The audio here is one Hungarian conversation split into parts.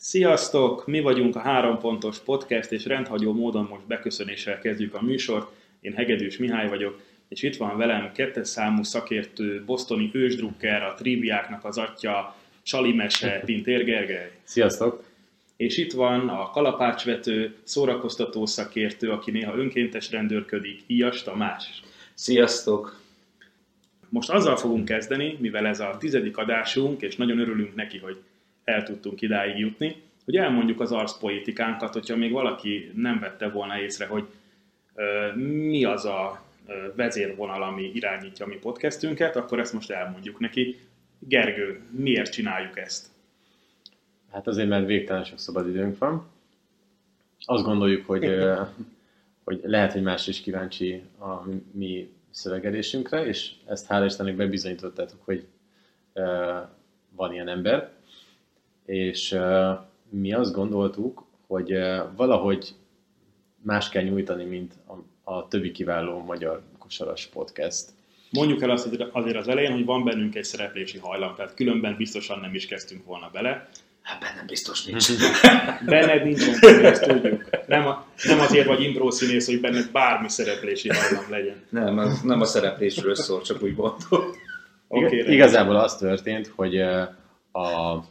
Sziasztok! Mi vagyunk a Három Pontos Podcast, és rendhagyó módon most beköszönéssel kezdjük a műsort. Én Hegedűs Mihály vagyok, és itt van velem kettes számú szakértő, bosztoni ősdrukker, a triviáknak az atya, Csalimese, Pintér Gergely. Sziasztok! És itt van a kalapácsvető, szórakoztató szakértő, aki néha önkéntes rendőrködik, Ias Tamás. Sziasztok! Most azzal fogunk kezdeni, mivel ez a tizedik adásunk, és nagyon örülünk neki, hogy el tudtunk idáig jutni, hogy elmondjuk az arszpolitikánkat, hogyha még valaki nem vette volna észre, hogy ö, mi az a ö, vezérvonal, ami irányítja a mi podcastünket, akkor ezt most elmondjuk neki. Gergő, miért csináljuk ezt? Hát azért, mert végtelen sok szabad időnk van. Azt gondoljuk, hogy, ö, hogy lehet, hogy más is kíváncsi a mi szövegedésünkre, és ezt hála Istennek bebizonyítottátok, hogy van ilyen ember, és mi azt gondoltuk, hogy valahogy más kell nyújtani, mint a, a többi kiváló magyar kosaras podcast. Mondjuk el azt azért az elején, hogy van bennünk egy szereplési hajlam, tehát különben biztosan nem is kezdtünk volna bele. Hát bennem biztos nincs. benned nincsen, ezt tudjuk. Nem, a, nem azért vagy impró színész, hogy benned bármi szereplési hajlam legyen. Nem, az nem a szereplésről szól, csak úgy mondom. Okay, Igazából az történt, hogy a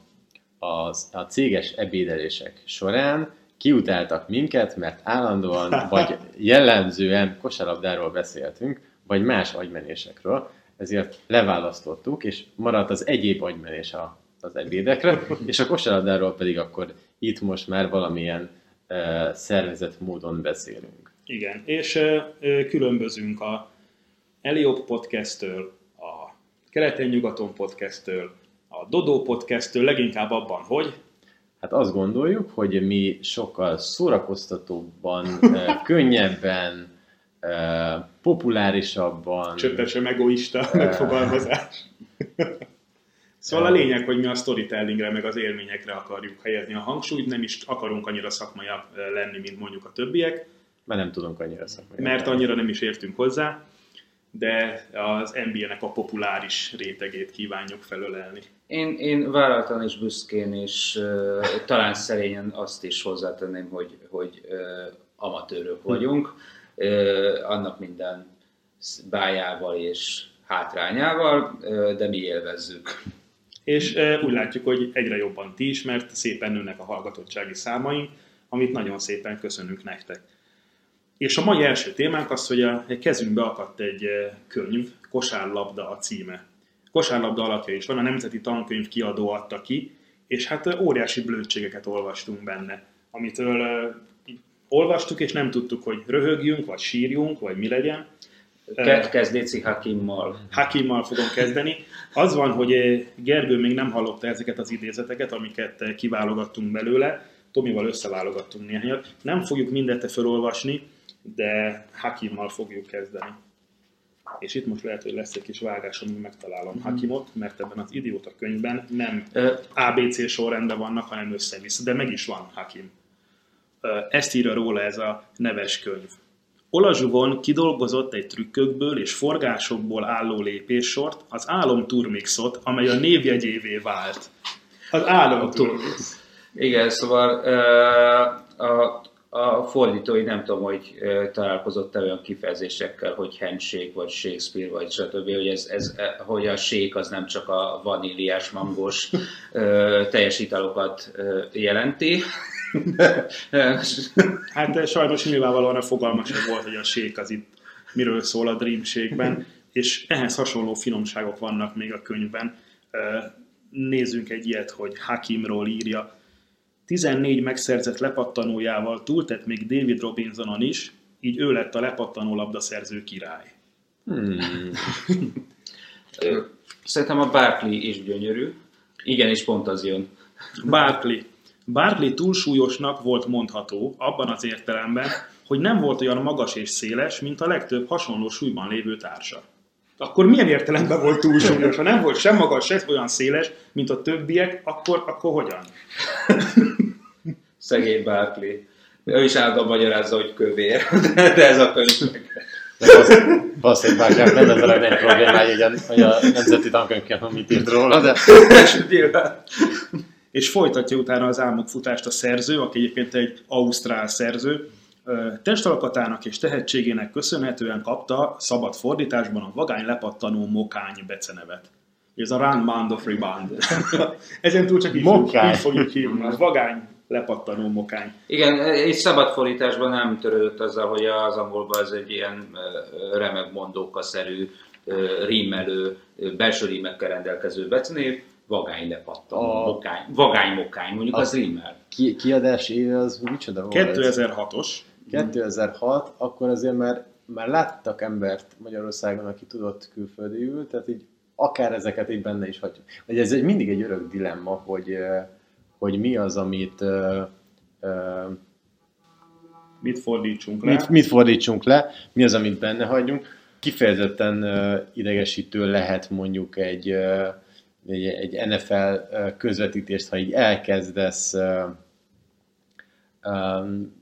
a, a céges ebédelések során kiutáltak minket, mert állandóan vagy jellemzően kosárlabdáról beszéltünk, vagy más agymenésekről, ezért leválasztottuk, és maradt az egyéb agymenés a, az ebédekre, és a kosárlabdáról pedig akkor itt most már valamilyen uh, szervezett módon beszélünk. Igen, és uh, különbözünk a Eliop podcasttől, a Keleten-nyugaton podcasttől, a Dodó podcasttől leginkább abban, hogy Hát azt gondoljuk, hogy mi sokkal szórakoztatóbban, könnyebben, populárisabban... Csöppesen egoista megfogalmazás. Szóval a lényeg, hogy mi a storytellingre, meg az élményekre akarjuk helyezni a hangsúlyt, nem is akarunk annyira szakmaiabb lenni, mint mondjuk a többiek. Mert nem tudunk annyira szakmaiabb. Mert annyira nem is értünk hozzá, de az NBA-nek a populáris rétegét kívánjuk felölelni. Én, én vállaltan és büszkén, és uh, talán szerényen azt is hozzátenném, hogy, hogy uh, amatőrök vagyunk, uh, annak minden bájával és hátrányával, uh, de mi élvezzük. És uh, úgy látjuk, hogy egyre jobban ti is, mert szépen nőnek a hallgatottsági számaink, amit nagyon szépen köszönünk nektek. És a mai első témánk az, hogy a kezünkbe akadt egy könyv, Kosárlabda a címe kosárlabda alapja is van, a Nemzeti Tankönyv kiadó adta ki, és hát óriási blödségeket olvastunk benne, amitől olvastuk, és nem tudtuk, hogy röhögjünk, vagy sírjunk, vagy mi legyen. Kezd Léci Hakimmal. Hakimmal fogom kezdeni. Az van, hogy Gergő még nem hallotta ezeket az idézeteket, amiket kiválogattunk belőle, Tomival összeválogattunk néhányat. Nem fogjuk mindet felolvasni, de Hakimmal fogjuk kezdeni és itt most lehet, hogy lesz egy kis vágás, amíg megtalálom mm. Hakimot, mert ebben az idióta könyvben nem ABC sorrendben vannak, hanem össze-vissza, de meg is van Hakim. Ezt írja róla ez a neves könyv. Olazsuvon kidolgozott egy trükkökből és forgásokból álló lépéssort, az álom turmixot, amely a névjegyévé vált. Az álom turmix. Igen, szóval a a fordítói nem tudom, hogy találkozott -e olyan kifejezésekkel, hogy handshake, vagy Shakespeare, vagy stb., hogy, ez, ez, e, hogy a shake az nem csak a vaníliás, mangos teljes italokat jelenti. hát sajnos nyilvánvalóan a fogalmas volt, hogy a shake az itt miről szól a Dream Shake-ben, és ehhez hasonló finomságok vannak még a könyvben. Nézzünk egy ilyet, hogy Hakimról írja, 14 megszerzett lepattanójával túltett még David Robinsonon is, így ő lett a lepattanó labdaszerző király. Hmm. Szerintem a Barkley is gyönyörű. Igen, és pont az jön. Barkley. Barkley túlsúlyosnak volt mondható, abban az értelemben, hogy nem volt olyan magas és széles, mint a legtöbb hasonló súlyban lévő társa. Akkor milyen értelemben volt túlsúlyos? Ha nem volt sem magas, sem olyan széles, mint a többiek, akkor, akkor hogyan? Szegény Barkley. Ő is állandóan magyarázza, hogy kövér, de ez a könyv Basszék bátyák, nem ez a legnagyobb problémája, hogy a, hogy a nemzeti tankönyvként mit írt róla, de... és folytatja utána az álmokfutást a szerző, aki egyébként egy ausztrál szerző, testalkatának és tehetségének köszönhetően kapta szabad fordításban a vagány lepattanó mokány becenevet. Ez a Run Band of Rebound. Ezen túl csak így, Mokány. így fogjuk hívni. A vagány lepattanó mokány. Igen, és szabad fordításban nem törődött azzal, hogy az angolban ez egy ilyen remek mondókaszerű, rímelő, belső rímekkel rendelkező becenév, vagány lepattan, A- mokány, vagány mokány, mondjuk az, Az- rímel. Ki, kiadás éve az micsoda volt? 2006-os. 2006, akkor azért már, már láttak embert Magyarországon, aki tudott külföldiül, tehát így akár ezeket így benne is hagyjuk. Vagy ez egy, mindig egy örök dilemma, hogy, eh, hogy mi az, amit eh, eh, Mit fordítsunk le? mit, mit fordítsunk le, mi az, amit benne hagyjunk. Kifejezetten idegesítő lehet mondjuk egy, egy, egy NFL közvetítést, ha így elkezdesz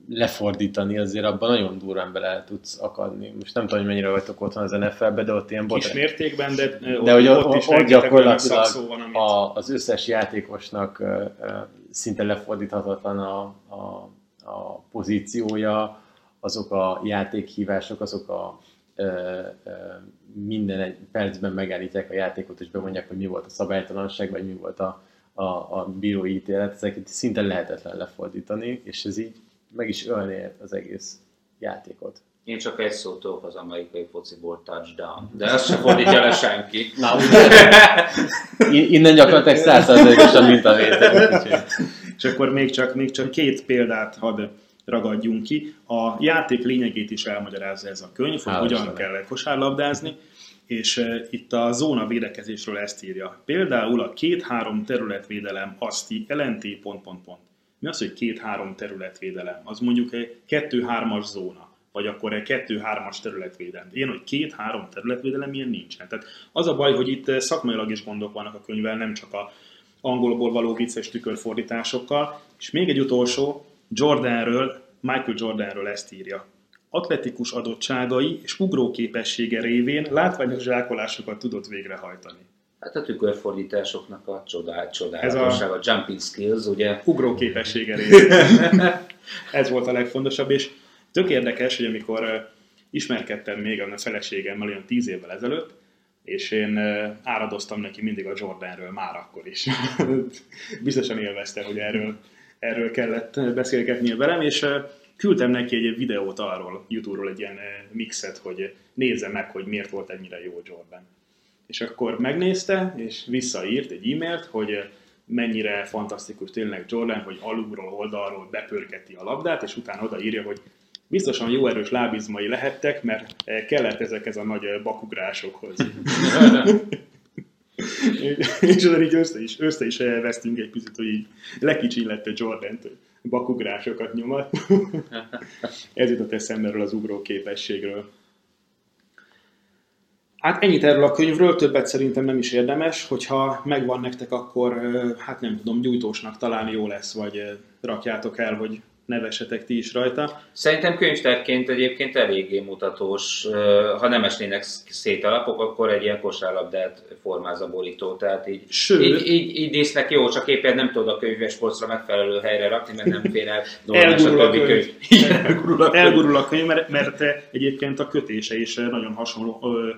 lefordítani, azért abban nagyon durván bele tudsz akadni. Most nem tudom, hogy mennyire vagytok otthon az NFL-be, de ott ilyen Kis botrány. mértékben, de, De hogy ott, ott, is ott gyakorlatilag van, amit... a, az összes játékosnak szinte lefordíthatatlan a, a, a pozíciója, azok a játékhívások, azok a ö, ö, minden egy percben megállítják a játékot, és bemondják, hogy mi volt a szabálytalanság, vagy mi volt a, a, a bírói ítélet, ezeket szinte lehetetlen lefordítani, és ez így meg is ölné az egész játékot. Én csak egy szót tudok az amerikai fociból touchdown, de ezt sem fordítja le senki. Na, innen gyakorlatilag százszerzelékosan mintavétel. És akkor még csak, még csak két példát hadd ragadjunk ki. A játék lényegét is elmagyarázza ez a könyv, hogy Hálás hogyan kell kosárlabdázni, és itt a zóna védekezésről ezt írja. Például a két-három területvédelem azt jelenti pont, pont, pont. Mi az, hogy két-három területvédelem? Az mondjuk egy kettő-hármas zóna, vagy akkor egy kettő-hármas területvédelem. Ilyen, hogy két-három területvédelem, ilyen nincsen. Tehát az a baj, hogy itt szakmailag is gondok vannak a könyvvel, nem csak a angolból való vicces tükörfordításokkal. És még egy utolsó, Jordanről, Michael Jordanről ezt írja. Atletikus adottságai és ugróképessége révén látványos zsákolásokat tudott végrehajtani. Hát a tükörfordításoknak a csodál, Ez csodálatosság, a... jumping skills, ugye? Ugróképessége révén. Ez volt a legfontosabb, és tök érdekes, hogy amikor ismerkedtem még a feleségemmel olyan tíz évvel ezelőtt, és én áradoztam neki mindig a Jordanről már akkor is. Biztosan élvezte, hogy erről, erről kellett beszélgetnie velem, és küldtem neki egy videót arról, YouTube-ról egy ilyen ö, mixet, hogy nézze meg, hogy miért volt ennyire jó Jordan. És akkor megnézte, és visszaírt egy e-mailt, hogy mennyire fantasztikus tényleg Jordan, hogy alulról, oldalról bepörgeti a labdát, és utána odaírja, hogy biztosan jó erős lábizmai lehettek, mert eh, kellett ezekhez a nagy eh, bakugrásokhoz. és ezen így össze is, össze is elvesztünk egy picit, hogy így lekicsinlette Jordan-t, bakugrásokat nyomat. Ez jutott eszembe erről az ugró képességről. Hát ennyit erről a könyvről, többet szerintem nem is érdemes, hogyha megvan nektek, akkor hát nem tudom, gyújtósnak talán jó lesz, vagy rakjátok el, hogy nevessetek ti is rajta. Szerintem könyvtárként egyébként eléggé mutatós, ha nem esnének szét a lapok, akkor egy ilyen kosárlabdát formáz a borító, tehát így, Sőt. így, így, így néznek jó, csak éppen nem tudod a könyves polcra megfelelő helyre rakni, mert nem fér el a Elgurul a többi könyv. könyv. Elgurul a könyv. Elgurul a könyv, mert, mert egyébként a kötése is nagyon hasonló ö,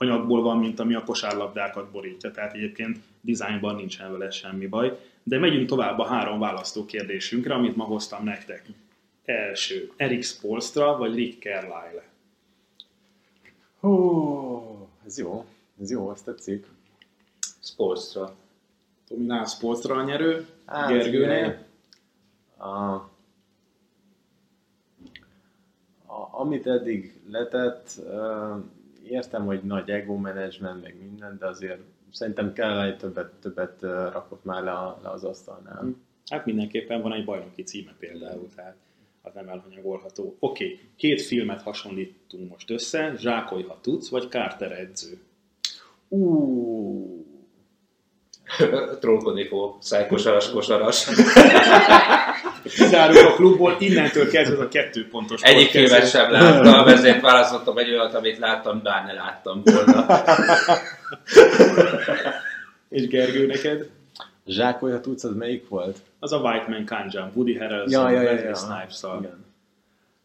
anyagból van, mint ami a kosárlabdákat borítja, tehát egyébként dizájnban nincsen vele semmi baj. De megyünk tovább a három választó kérdésünkre, amit ma hoztam nektek. Első, Erik Spolstra vagy Rick Carlisle? Hú, ez jó, ez jó, ezt tetszik. Spolstra. Tominál Spolstra a nyerő, Á, Gergőnél. A, a, amit eddig letett, uh, értem, hogy nagy ego management, meg minden, de azért szerintem kell többet, többet rakott már le, le az asztalnál. Hát mindenképpen van egy bajnoki címe például, tehát az nem elhanyagolható. Oké, okay. két filmet hasonlítunk most össze, Zsákolj, ha tudsz, vagy Carter edző. Uh, Trollkodni fog, szájkosaras, kosaras. Kizárjuk a klubból, innentől kezdve ez a kettő pontos Egyik filmet sem láttam, ezért választottam egy olyat, amit láttam, bár ne láttam volna. És Gergő neked? zsákolja tudsz, az melyik volt? Az a White Man Jump, Woody Harrelson, Ja, ja, ja, ja. snipes.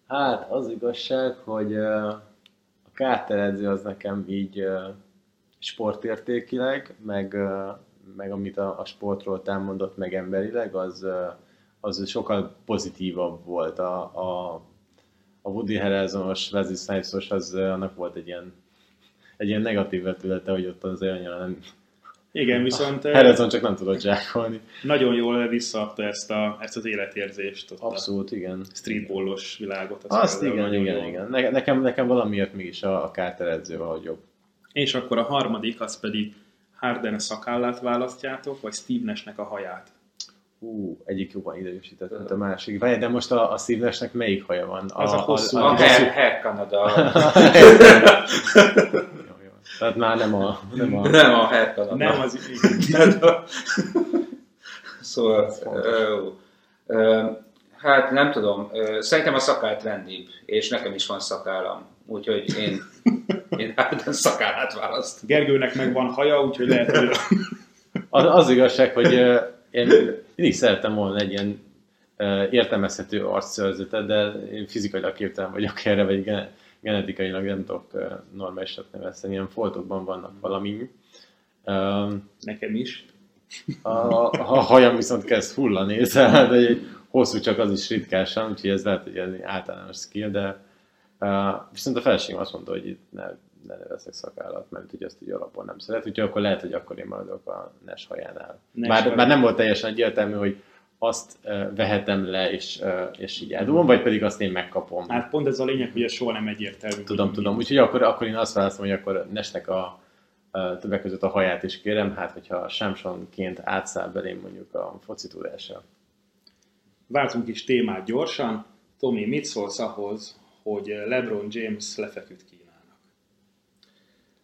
Hát az igazság, hogy ö, a kárteredző az nekem így ö, sportértékileg, meg, ö, meg amit a, a sportról támondott meg emberileg, az, az sokkal pozitívabb volt. A, a, a Woody Harrelsonos, Wesley Snipesos, az annak volt egy ilyen, egy ilyen negatív vetülete, hogy ott az annyira nem... Igen, viszont Harrelson csak nem tudott zsákolni. nagyon jól visszaadta ezt, a, ezt az életérzést, ott Abszolút, igen. a streetballos világot. Azt például igen, igen, jól. igen. Ne, nekem, nekem valamiért mégis a, a kárteredző valahogy jobb. És akkor a harmadik, az pedig Harden szakállát választjátok, vagy Steve Nashnek a haját. Hú, egyik jobban idősített, mint a másik. Várj, de most a, a Steve Nashnek melyik haja van? Az a hosszú- A Az Hair, Hair Canada, jó, jó. Tehát már nem a... Nem a nem a Hair Canada. Nem, az Szóval, ö, ö, hát nem tudom, szerintem a szakál trendibb, és nekem is van szakállam, úgyhogy én, én hát szakállát választ. Gergőnek meg van haja, úgyhogy lehet, hogy az, az igazság, hogy én mindig szerettem volna egy ilyen értelmezhető arcszörzetet, de én fizikailag képtelen vagyok erre, vagy gen- genetikailag nem tudok normálisat nevezni. Ilyen foltokban vannak valami. Nekem is. A, a hajam viszont kezd hullani, tehát egy hosszú csak az is ritkásan, úgyhogy ez lehet, hogy ez egy általános skill, de uh, viszont a feleségem azt mondta, hogy itt ne, ne veszek szakállat, mert hogy ezt így alapon nem szeret, úgyhogy akkor lehet, hogy akkor én maradok a Nes hajánál. Nes haj. bár nem volt teljesen egyértelmű, hogy azt uh, vehetem le, és, uh, és így eldobom, vagy pedig azt én megkapom. Hát pont ez a lényeg, hogy ez soha nem egyértelmű. Tudom, tudom. Úgyhogy akkor, akkor én azt választom, hogy akkor Nesnek a, a többek között a haját is kérem, hát hogyha Samsonként átszáll belém mondjuk a foci tudásra. Váltunk is témát gyorsan. Tomi, mit szólsz ahhoz, hogy LeBron James lefeküdt Kínának?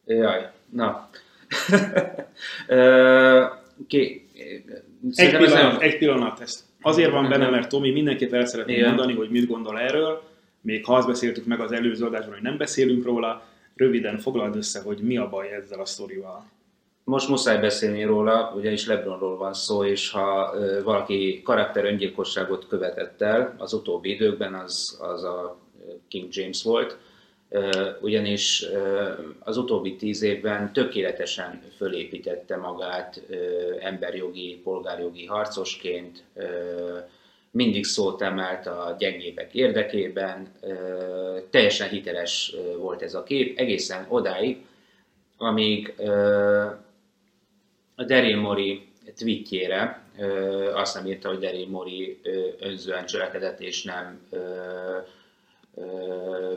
Jaj, na. Ki, Egy pillanat, nem- egy pillanat, ezt azért van benne, mert Tomi mindenképp el szeretném Igen. mondani, hogy mit gondol erről, még ha azt beszéltük meg az előző adásban, hogy nem beszélünk róla, röviden foglald össze, hogy mi a baj ezzel a sztorival. Most muszáj beszélni róla, ugyanis Lebronról van szó, és ha valaki karakter öngyilkosságot követett el az utóbbi időkben, az, az a King James volt, ugyanis az utóbbi tíz évben tökéletesen fölépítette magát emberjogi, polgárjogi harcosként, mindig szót emelt a gyengébbek érdekében, teljesen hiteles volt ez a kép, egészen odáig, amíg a Daryl Mori tweetjére azt nem írta, hogy Daryl Mori önzően cselekedett és nem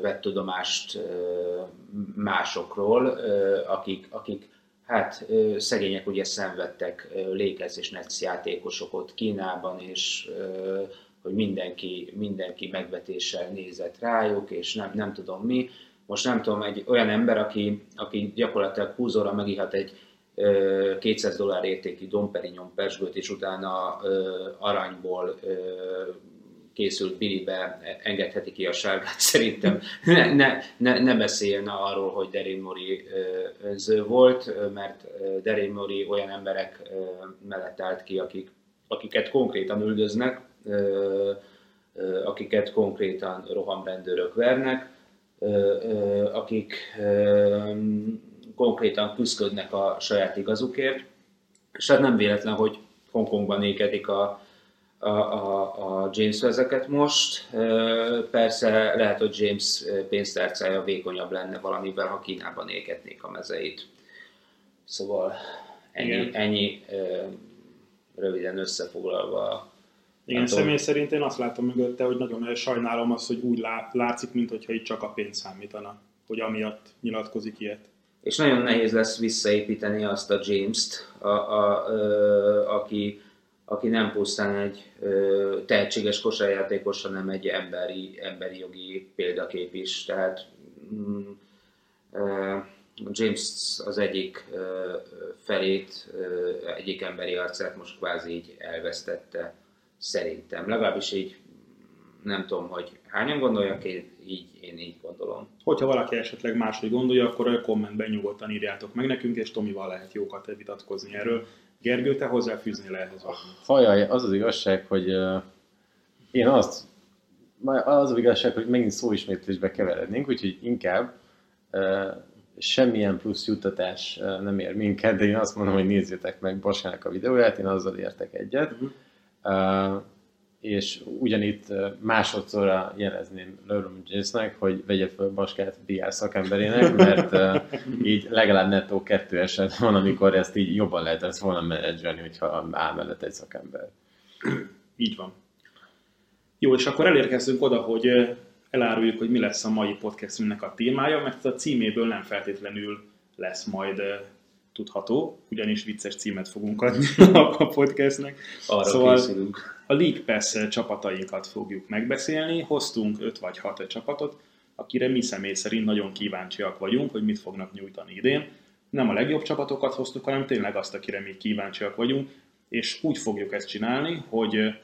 vett tudomást másokról, akik, akik hát szegények ugye szenvedtek ö, Lakers és Nets játékosok ott Kínában, és hogy mindenki, mindenki megvetéssel nézett rájuk, és nem, nem tudom mi. Most nem tudom, egy olyan ember, aki, aki gyakorlatilag 20 óra megihat egy ö, 200 dollár értékű Dom Perignon és utána aranyból készült bilibe engedheti ki a sárgát. Szerintem ne, ne, ne, ne beszéljen arról, hogy ö, önző volt, mert Mori olyan emberek mellett állt ki, akik, akiket konkrétan üldöznek, akiket konkrétan rohamrendőrök vernek, akik konkrétan küzdködnek a saját igazukért, és hát nem véletlen, hogy Hongkongban ékedik a, a, a, a James ezeket most. Persze lehet, hogy James pénztárcája vékonyabb lenne valamivel, ha Kínában égetnék a mezeit. Szóval ennyi, Igen. ennyi röviden összefoglalva. Igen, tudom. személy szerint én azt látom mögötte, hogy nagyon sajnálom azt, hogy úgy lá- látszik, mintha itt csak a pénz számítana, hogy amiatt nyilatkozik ilyet. És nagyon nehéz lesz visszaépíteni azt a James-t, a, a, ö, aki, aki nem pusztán egy ö, tehetséges kosárjátékos, hanem egy emberi, emberi jogi példakép is. Tehát mm, ö, James az egyik ö, felét, ö, egyik emberi arcát most kvázi így elvesztette, szerintem. Legalábbis így nem tudom, hogy hányan gondolják, én így, én így gondolom. Hogyha valaki esetleg máshogy gondolja, akkor a kommentben nyugodtan írjátok meg nekünk, és Tomival lehet jókat vitatkozni erről. Gergő, te hozzáfűzni lehet valamit? Hajaj, az az igazság, hogy uh, én azt, az az igazság, hogy megint szóismétlésbe keverednénk, úgyhogy inkább uh, semmilyen plusz juttatás uh, nem ér minket, de én azt mondom, hogy nézzétek meg Baskának a videóját, én azzal értek egyet. Uh, és ugyanitt másodszorra jelezném LeBron Jamesnek, hogy vegye fel Baskát BR szakemberének, mert így legalább nettó kettő eset van, amikor ezt így jobban lehet ezt volna menedzselni, hogyha áll mellett egy szakember. Így van. Jó, és akkor elérkeztünk oda, hogy eláruljuk, hogy mi lesz a mai podcastünknek a témája, mert a címéből nem feltétlenül lesz majd tudható, ugyanis vicces címet fogunk adni a podcastnek. Arra szóval készülünk. a League Pass csapatainkat fogjuk megbeszélni. Hoztunk 5 vagy 6 csapatot, akire mi személy szerint nagyon kíváncsiak vagyunk, hogy mit fognak nyújtani idén. Nem a legjobb csapatokat hoztuk, hanem tényleg azt, akire mi kíváncsiak vagyunk, és úgy fogjuk ezt csinálni, hogy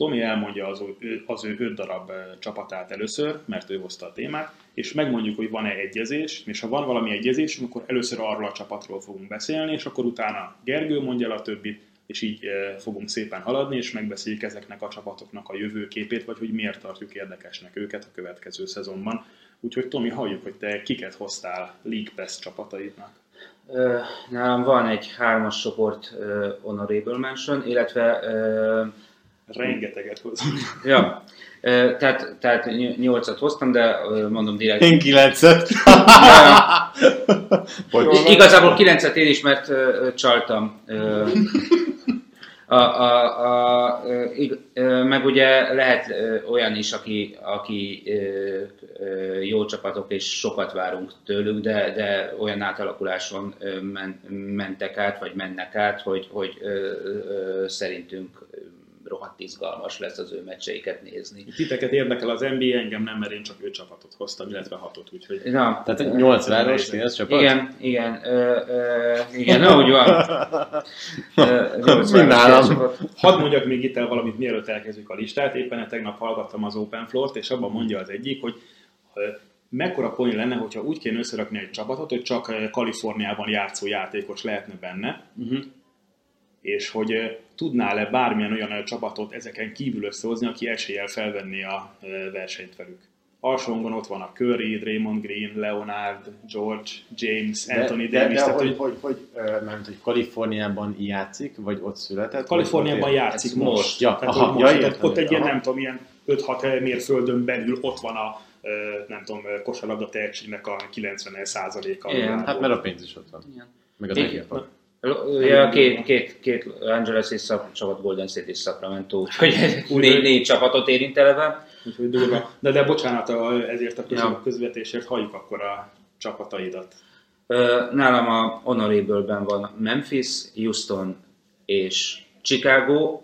Tomi elmondja az, az ő öt darab csapatát először, mert ő hozta a témát, és megmondjuk, hogy van-e egyezés, és ha van valami egyezés, akkor először arról a csapatról fogunk beszélni, és akkor utána Gergő mondja el a többit, és így fogunk szépen haladni, és megbeszéljük ezeknek a csapatoknak a jövőképét, vagy hogy miért tartjuk érdekesnek őket a következő szezonban. Úgyhogy Tomi, halljuk, hogy te kiket hoztál League Pass csapataidnak. Nálam van egy hármas csoport uh, Honorable Mention, illetve uh, rengeteget hozom. Ja, tehát, tehát nyolcat hoztam, de mondom direkt. Én kilencet. Igazából kilencet én is, mert csaltam. A, a, a, meg ugye lehet olyan is, aki, aki jó csapatok és sokat várunk tőlük, de, de olyan átalakuláson mentek át, vagy mennek át, hogy, hogy szerintünk rohadt izgalmas lesz az ő meccseiket nézni. Titeket érdekel az NBA, engem nem, mert én csak ő csapatot hoztam, illetve hatot, úgyhogy... Na, Tehát nyolc város, ez csapat? Igen, igen, ö, ö, igen, úgy van. Mind nálam. Hadd mondjak még itt el valamit, mielőtt elkezdjük a listát. Éppen tegnap hallgattam az Open Floor-t, és abban mondja az egyik, hogy mekkora poén lenne, hogyha úgy kéne összerakni egy csapatot, hogy csak Kaliforniában játszó játékos lehetne benne, uh-huh és hogy tudnál-e bármilyen olyan csapatot ezeken kívül összehozni, aki eséllyel felvenni a versenyt velük. Alsóngon ott van a Curry, Draymond Green, Leonard, George, James, Anthony de, Davis. De, de, hogy, hogy, hogy, hogy, hogy Kaliforniában játszik, vagy ott született? Kaliforniában játszik most. most. Ja, Tehát, aha, most, ja, tehát ott egy ilyen, nem tudom, ilyen 5-6 mérföldön belül ott van a nem tudom, kosarlabda tehetségnek a 90%-a. Igen, hát mert a pénz is ott van. Igen. Meg az. Ja, két, két, két Angeles és szak, csapat Golden State és Sacramento, úgyhogy négy, négy csapatot érint eleve. Úgyhogy durva. De, de bocsánat ezért a ja. közvetésért, halljuk akkor a csapataidat. Nálam a Honorable-ben van Memphis, Houston és Chicago.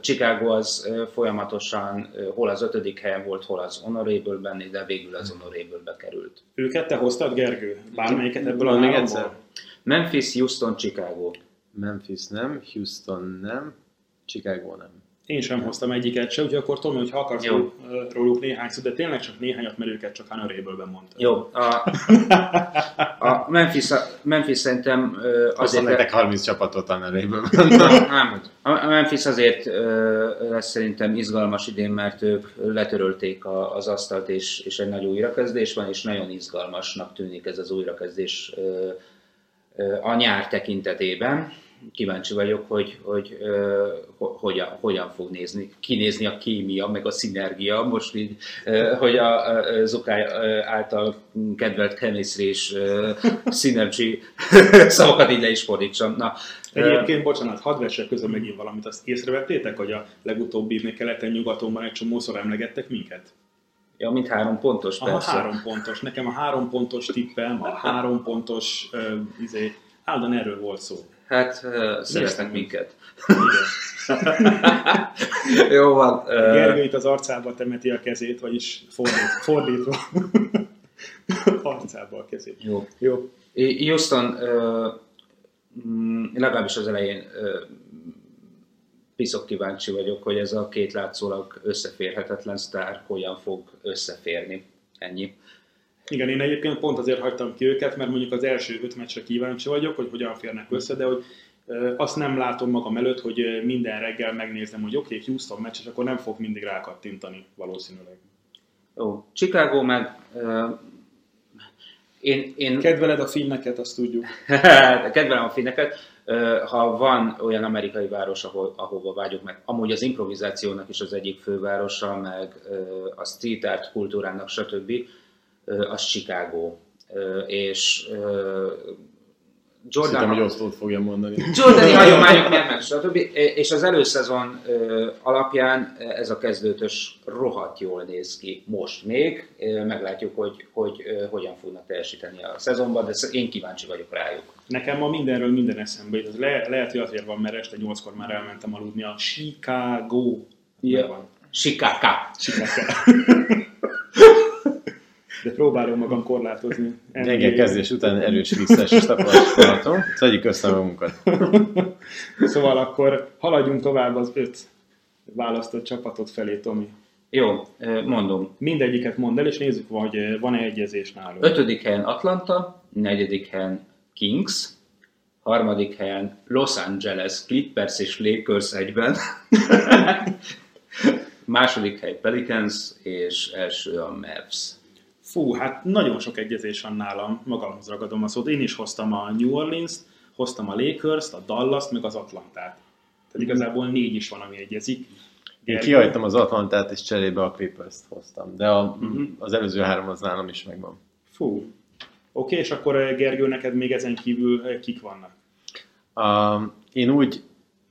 Chicago az folyamatosan hol az ötödik helyen volt, hol az Honorable-ben, de végül az Honorable-be került. Őket te hoztad, Gergő? Bármelyiket ebből a még egyszer? Memphis, Houston, Chicago. Memphis nem, Houston nem, Chicago nem. Én sem hoztam egyiket se, úgyhogy akkor Tomi, hogy ha akarsz Jó. róluk néhány szó, de tényleg csak néhányat, mert őket csak Honorable-ben mondtad. Jó. A, a Memphis, a Memphis szerintem azért... Nektek 30 csapatot Honorable-ben. nem, a Memphis azért lesz szerintem izgalmas idén, mert ők letörölték az asztalt, és, és egy nagy újrakezdés van, és nagyon izgalmasnak tűnik ez az újrakezdés a nyár tekintetében. Kíváncsi vagyok, hogy, hogy uh, hogyan, hogyan fog nézni, kinézni a kémia, meg a szinergia, most így, hogy a, Zukály által kedvelt chemistry és synergy szavakat így le is fordítsam. Na, Egyébként, bocsánat, hadd vessek közben megint valamit, azt észrevettétek, hogy a legutóbbi keleten-nyugatonban egy csomószor emlegettek minket? Ja, mint három pontos, Aha, persze. három pontos. Nekem a három pontos tippem, a három pontos, uh, izé, áldan erről volt szó. Hát, uh, szeretnek minket. Jó van. Uh... Gergő itt az arcába temeti a kezét, vagyis fordít, fordítva. arcába a kezét. Jó. Jó. Houston uh, legalábbis az elején uh, piszok kíváncsi vagyok, hogy ez a két látszólag összeférhetetlen sztár hogyan fog összeférni. Ennyi. Igen, én egyébként pont azért hagytam ki őket, mert mondjuk az első öt meccsre kíváncsi vagyok, hogy hogyan férnek össze, de hogy Azt nem látom magam előtt, hogy minden reggel megnézem, hogy oké, okay, Houston meccs, és akkor nem fog mindig rákattintani valószínűleg. Jó, Chicago meg... Uh, én, én Kedveled a finneket, azt tudjuk. kedvelem a finneket. Ha van olyan amerikai város, ahol, ahova vágyok meg, amúgy az improvizációnak is az egyik fővárosa, meg a street art kultúrának, stb., az Chicago. És Jordan... Hittem, hogy Oszlót fogja mondani. Jordani hagyományok nem meg, stb. És az előszezon alapján ez a kezdőtös rohadt jól néz ki most még. Meglátjuk, hogy, hogy hogyan fognak teljesíteni a szezonban, de én kíváncsi vagyok rájuk. Nekem ma mindenről minden eszembe jut. Le, lehet, hogy azért van, mert este nyolckor már elmentem aludni. A Chicago. Ja. Chicago. Chicago. De próbálom magam korlátozni. Gyenge kezdés után erős visszaesés tapasztalatom. Szedjük össze magunkat. Szóval akkor haladjunk tovább az öt választott csapatot felé, Tomi. Jó, mondom. Mindegyiket mondd el, és nézzük, hogy van-e egyezés nálunk. Ötödik helyen Atlanta, negyedik helyen Kings, harmadik helyen Los Angeles Clippers és Lakers egyben, második hely Pelicans, és első a Mavs. Fú, hát nagyon sok egyezés van nálam, magamhoz ragadom a szót. Én is hoztam a New Orleans-t, hoztam a Lakers-t, a Dallas-t, meg az Atlantát. Tehát igazából négy is van, ami egyezik. Én kihagytam az Atlantát, és cserébe a Clippers-t hoztam. De a, az előző három az nálam is megvan. Fú. Oké, és akkor eh, Gergő, neked még ezen kívül eh, kik vannak? Um, én úgy,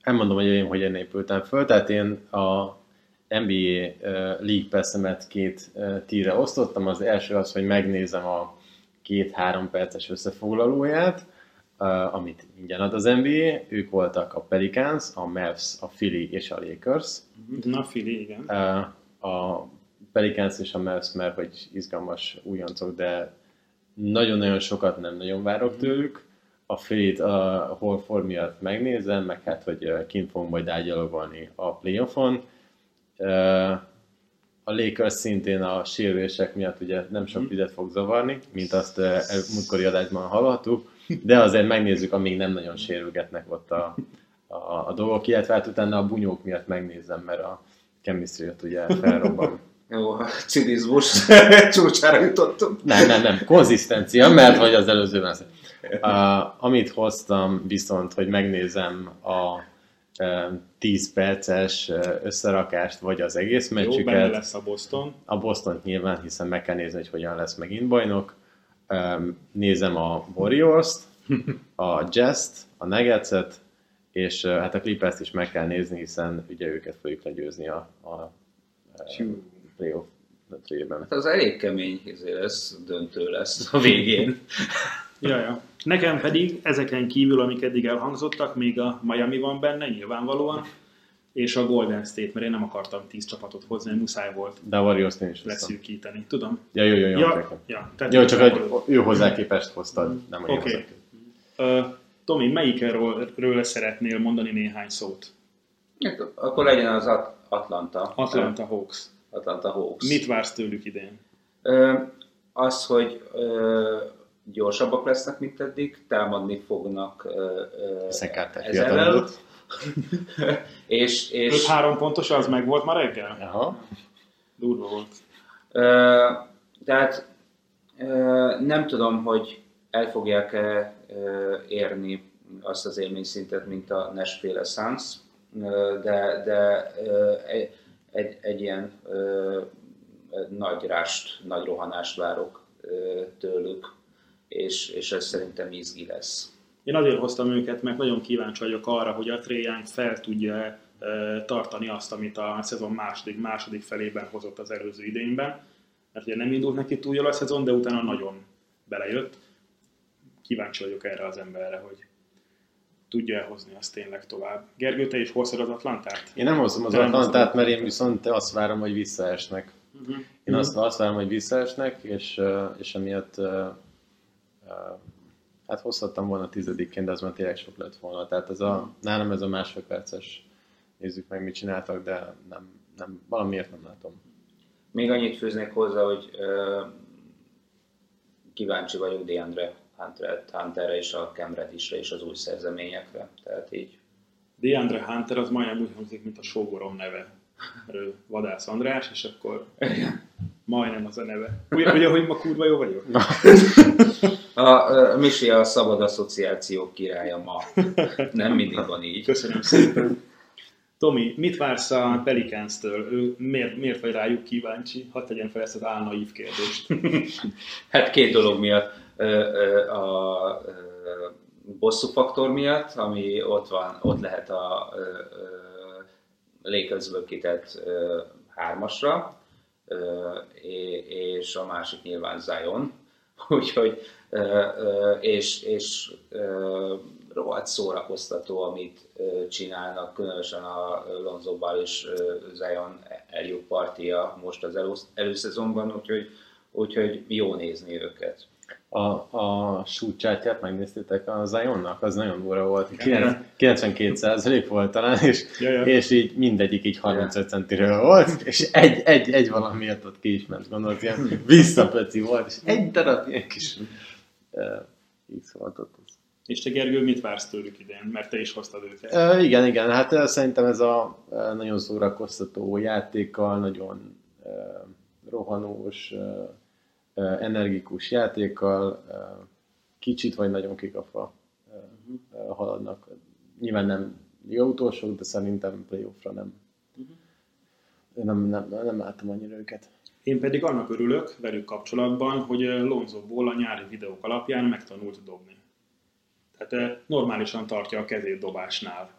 nem mondom, hogy én hogyan épültem föl, tehát én a NBA League Pass-emet két tíre osztottam. Az első az, hogy megnézem a két-három perces összefoglalóját, amit ingyen ad az NBA. Ők voltak a Pelicans, a Mavs, a Philly és a Lakers. Na, Fili, igen. A Pelicans és a Mavs, mert hogy izgalmas újoncok, de nagyon-nagyon sokat nem nagyon várok tőlük. A Philly-t a Horford miatt megnézem, meg hát, hogy kint fogunk majd ágyalogolni a playoffon. A Lakers szintén a sérülések miatt ugye nem sok vizet fog zavarni, mint azt múltkori adásban hallhattuk, de azért megnézzük, amíg nem nagyon sérülgetnek ott a, a, a dolgok, illetve hát utána a bunyók miatt megnézem, mert a chemistry ugye felrobban. Jó, a cinizmus csúcsára jutottunk. Nem, nem, nem, konzisztencia, mert hogy az előzőben. Uh, amit hoztam viszont, hogy megnézem a 10 perces összerakást, vagy az egész Jó, benne meccsüket. lesz a Boston. A Boston nyilván, hiszen meg kell nézni, hogy hogyan lesz megint bajnok. Nézem a Warriors-t, a Jazz-t, a Nuggets-et, és hát a Clippers-t is meg kell nézni, hiszen ugye őket fogjuk legyőzni a, a uh, playoff döntőjében. Hát az elég kemény izé lesz, döntő lesz a végén. Ja, ja. Nekem pedig ezeken kívül, amik eddig elhangzottak, még a Miami van benne, nyilvánvalóan, és a Golden State, mert én nem akartam 10 csapatot hozni, muszáj volt De a Warriors-t én is leszűkíteni. Tudom? Ja, jó, jó, jó. Ja, Ja, tehát jó csak hogy ő hozzá képest hoztad, nem hogy Oké. okay. Ö, Tomi, melyikről ről szeretnél mondani néhány szót? Hát Akkor legyen az At- Atlanta. Atlanta Hawks. Atlanta Hawks. Mit vársz tőlük idén? Ö, az, hogy ö, gyorsabbak lesznek, mint eddig, támadni fognak ezzel, fiatalodott. és, és 5-3 pontos az meg volt ma reggel? Aha. Durva volt. Ö, tehát ö, nem tudom, hogy el fogják-e ö, érni azt az élményszintet, mint a Nashville Suns, de, de egy, egy, egy ilyen nagy rást, nagy rohanást várok tőlük, és, és ez szerintem izgi lesz. Én azért hoztam őket, mert nagyon kíváncsi vagyok arra, hogy a Young fel tudja e, tartani azt, amit a szezon második, második felében hozott az előző idényben. Mert ugye nem indult neki túl jól a szezon, de utána nagyon belejött. Kíváncsi vagyok erre az emberre, hogy tudja elhozni azt tényleg tovább. Gergő, te is hoztad az Atlantát? Én nem hozom az Te Atlantát, mert én viszont azt várom, hogy visszaesnek. Uh-huh. Én azt, azt várom, hogy visszaesnek, és, és emiatt hát hozhattam volna tizedikként, de az már tényleg sok lett volna. Tehát ez a, nálam ez a másfél perces, nézzük meg, mit csináltak, de nem, nem, valamiért nem látom. Még annyit főznék hozzá, hogy ö, kíváncsi vagyok DeAndre Hunter, Hunterre és a Cam Reddishre és az új szerzeményekre. Tehát így. DeAndre Hunter az majdnem úgy hangzik, mint a sógorom neve. Vadász András, és akkor majdnem az a neve. Ugye, ugye hogy ma kurva jó vagyok? A, a Misi a szabad asszociációk királya ma. Nem mindig van így. Köszönöm szépen. Tomi, mit vársz a Pelicans-től? Ő miért, miért vagy rájuk kíváncsi? Hadd tegyen fel ezt az álnaív kérdést. Hát két dolog miatt. A bosszú faktor miatt, ami ott van, ott lehet a Lakersből kitett hármasra, és a másik nyilván Zion. Úgyhogy, és, és rohadt szórakoztató, amit csinálnak, különösen a Lonzo Ball és Zion eljut partia most az elő, előszezonban, úgyhogy, úgyhogy jó nézni őket. A, a chartját megnéztétek a Zionnak? Az nagyon durva volt. Igen. 92% volt talán, és, Ja, ja. és így mindegyik így 35 centiről volt, és egy, egy, egy valamiért ott ki is ment, gondolod, ilyen visszapöci volt, és egy darab ilyen kis X volt ott. És te Gergő, mit vársz tőlük idén? Mert te is hoztad őket. Uh, igen, igen, hát szerintem ez a nagyon szórakoztató játékkal, nagyon uh, rohanós, uh, energikus játékkal, kicsit vagy nagyon kikafa uh, uh, haladnak. Nyilván nem jó utolsók, de szerintem playoffra nem. Nem, nem, nem láttam annyira őket. Én pedig annak örülök velük kapcsolatban, hogy Lonzo Ball a nyári videók alapján megtanult dobni. Tehát eh, normálisan tartja a kezét dobásnál.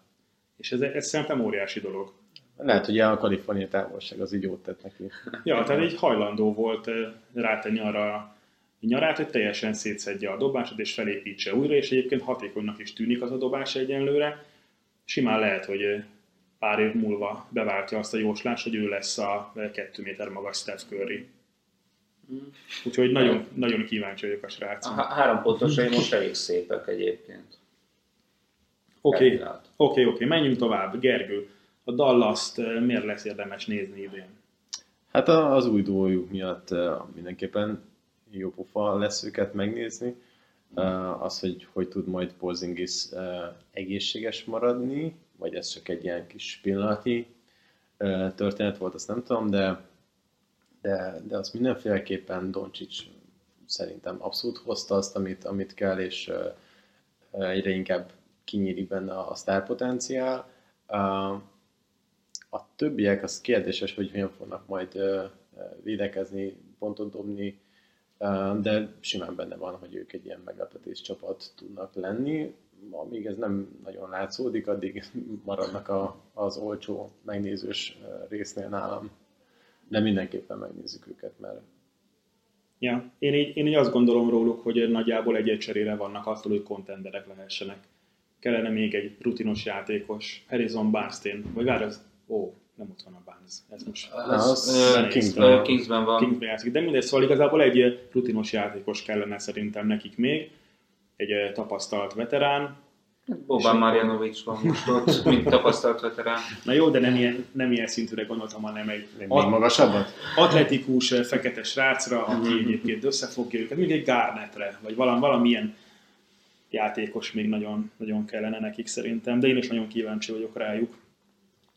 És ez, ez szerintem óriási dolog. Lehet, hogy a kaliforniai távolság az így jót tett neki. Ja, tehát egy hajlandó volt rátenni arra a nyarát, hogy teljesen szétszedje a dobásot és felépítse újra, és egyébként hatékonynak is tűnik az a dobás egyenlőre. Simán lehet, hogy pár év múlva beváltja azt a jóslás, hogy ő lesz a 2 méter magas Steph Curry. Úgyhogy nagyon, nagyon kíváncsi vagyok a A srácon. há- három pontosai most elég szépek egyébként. Oké, Elvileg. oké, oké, menjünk tovább. Gergő, a Dallas-t miért lesz érdemes nézni idén? Hát az új duójuk miatt mindenképpen jó pofa lesz őket megnézni. Az, hogy hogy tud majd Porzingis egészséges maradni, vagy ez csak egy ilyen kis pillanati történet volt, azt nem tudom, de, de, de az mindenféleképpen Doncsics szerintem abszolút hozta azt, amit, amit kell, és egyre inkább kinyílik benne a sztárpotenciál. A többiek, az kérdéses, hogy hogyan fognak majd védekezni, pontot dobni, de simán benne van, hogy ők egy ilyen meglepetés csapat tudnak lenni. Amíg ez nem nagyon látszódik, addig maradnak a, az olcsó megnézős résznél nálam. De mindenképpen megnézzük őket, mert Ja, én így, én így azt gondolom róluk, hogy nagyjából egy cserére vannak attól, hogy kontenderek lehessenek. Kellene még egy rutinos játékos, Harrison Barstein, vagy vár az, ó, nem ott van a Barnes, ez most az Az, Kingsben. Kingsben van. Kingsben játszik. De mindegy, szóval igazából egy rutinos játékos kellene szerintem nekik még, egy tapasztalt veterán. Boban Marjanovic van most ott, mint tapasztalt veterán. Na jó, de nem ilyen, nem ilyen szintűre gondoltam, hanem egy még magasabbat. atletikus, fekete srácra, aki egyébként összefogja őket, mint egy Garnetre, vagy valami, valamilyen játékos még nagyon, nagyon kellene nekik szerintem, de én is nagyon kíváncsi vagyok rájuk.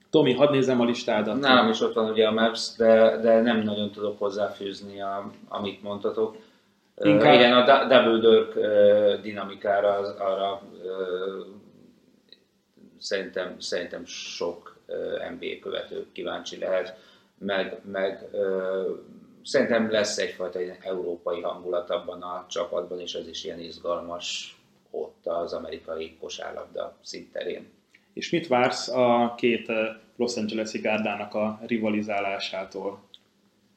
Tomi, hadd nézem a listádat. Nálam is ott van ugye a Mavs, de, de nem nagyon tudok hozzáfűzni, a, amit mondtatok. Inkább- Igen, a Double Dirk dinamikára, az- arra szerintem, szerintem sok NBA követő kíváncsi lehet, meg, meg szerintem lesz egyfajta ilyen európai hangulat abban a csapatban, és ez is ilyen izgalmas ott az amerikai kosárlabda szintterén. És mit vársz a két Los Angeles-i gárdának a rivalizálásától?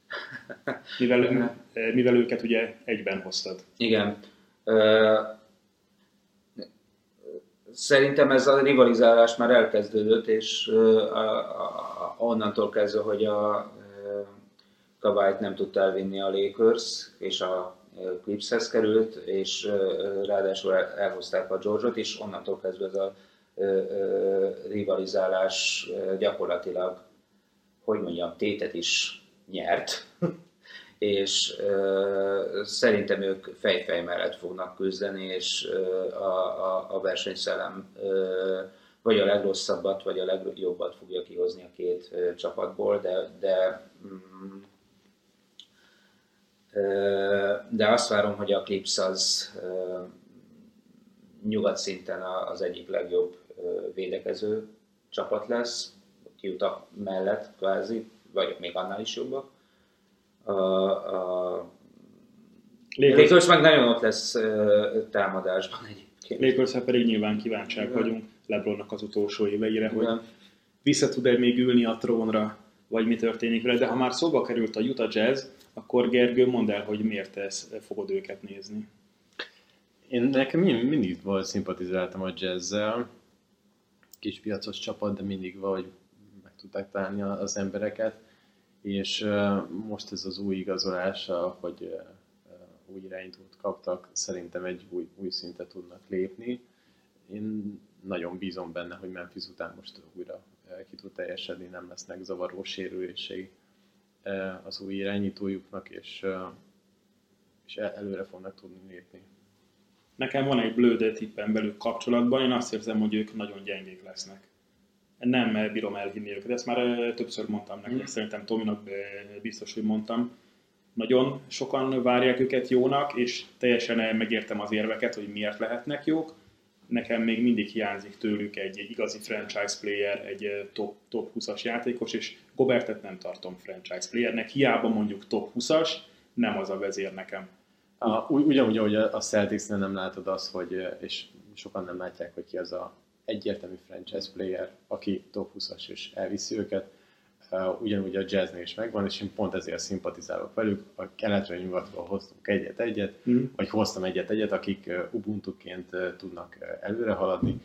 Mivel, mivel őket ugye egyben hoztad. Igen. Szerintem ez a rivalizálás már elkezdődött, és onnantól kezdve, hogy a Kawait nem tudta elvinni a Lakers, és a Clipshez került, és ráadásul el- elhozták a George-ot, és onnantól kezdve ez a rivalizálás gyakorlatilag, hogy mondjam, tétet is nyert. és szerintem ők fejfej mellett fognak küzdeni, és a, a, a versenyszellem vagy a legrosszabbat, vagy a legjobbat fogja kihozni a két csapatból, de, de mm, de azt várom, hogy a Clips az nyugat szinten az egyik legjobb védekező csapat lesz, Utah mellett kvázi, vagy még annál is jobbak. A, a Lakers, Lakers meg nagyon ott lesz támadásban egyébként. lakers pedig nyilván kíváncsiak Igen. vagyunk Lebronnak az utolsó éveire, Igen. hogy vissza tud-e még ülni a trónra, vagy mi történik vele, de ha már szóba került a Utah Jazz, akkor Gergő, mondd el, hogy miért te fogod őket nézni. Én nekem mindig volt szimpatizáltam a jazzzel, kis piacos csapat, de mindig valahogy meg tudták találni az embereket, és most ez az új igazolása, hogy új irányítót kaptak, szerintem egy új, új szintet tudnak lépni. Én nagyon bízom benne, hogy Memphis után most újra ki tud teljesedni, nem lesznek zavaró sérülései az új irányítójuknak, és, és előre fognak tudni lépni. Nekem van egy blöde tippem belük kapcsolatban, én azt érzem, hogy ők nagyon gyengék lesznek. Nem bírom elhinni őket, ezt már többször mondtam nektek, mm. szerintem Tominak biztos, hogy mondtam. Nagyon sokan várják őket jónak, és teljesen megértem az érveket, hogy miért lehetnek jók. Nekem még mindig hiányzik tőlük egy igazi franchise player, egy top, top 20-as játékos, és Gobertet nem tartom franchise playernek, hiába mondjuk top 20-as, nem az a vezér nekem. A, ugyanúgy, ahogy a celtics nem látod azt, hogy, és sokan nem látják, hogy ki az a egyértelmű franchise player, aki top 20-as és elviszi őket, ugyanúgy a jazznél is megvan, és én pont ezért szimpatizálok velük. A keletről nyugatról hoztunk egyet-egyet, mm. vagy hoztam egyet-egyet, akik Ubuntu-ként tudnak előre haladni,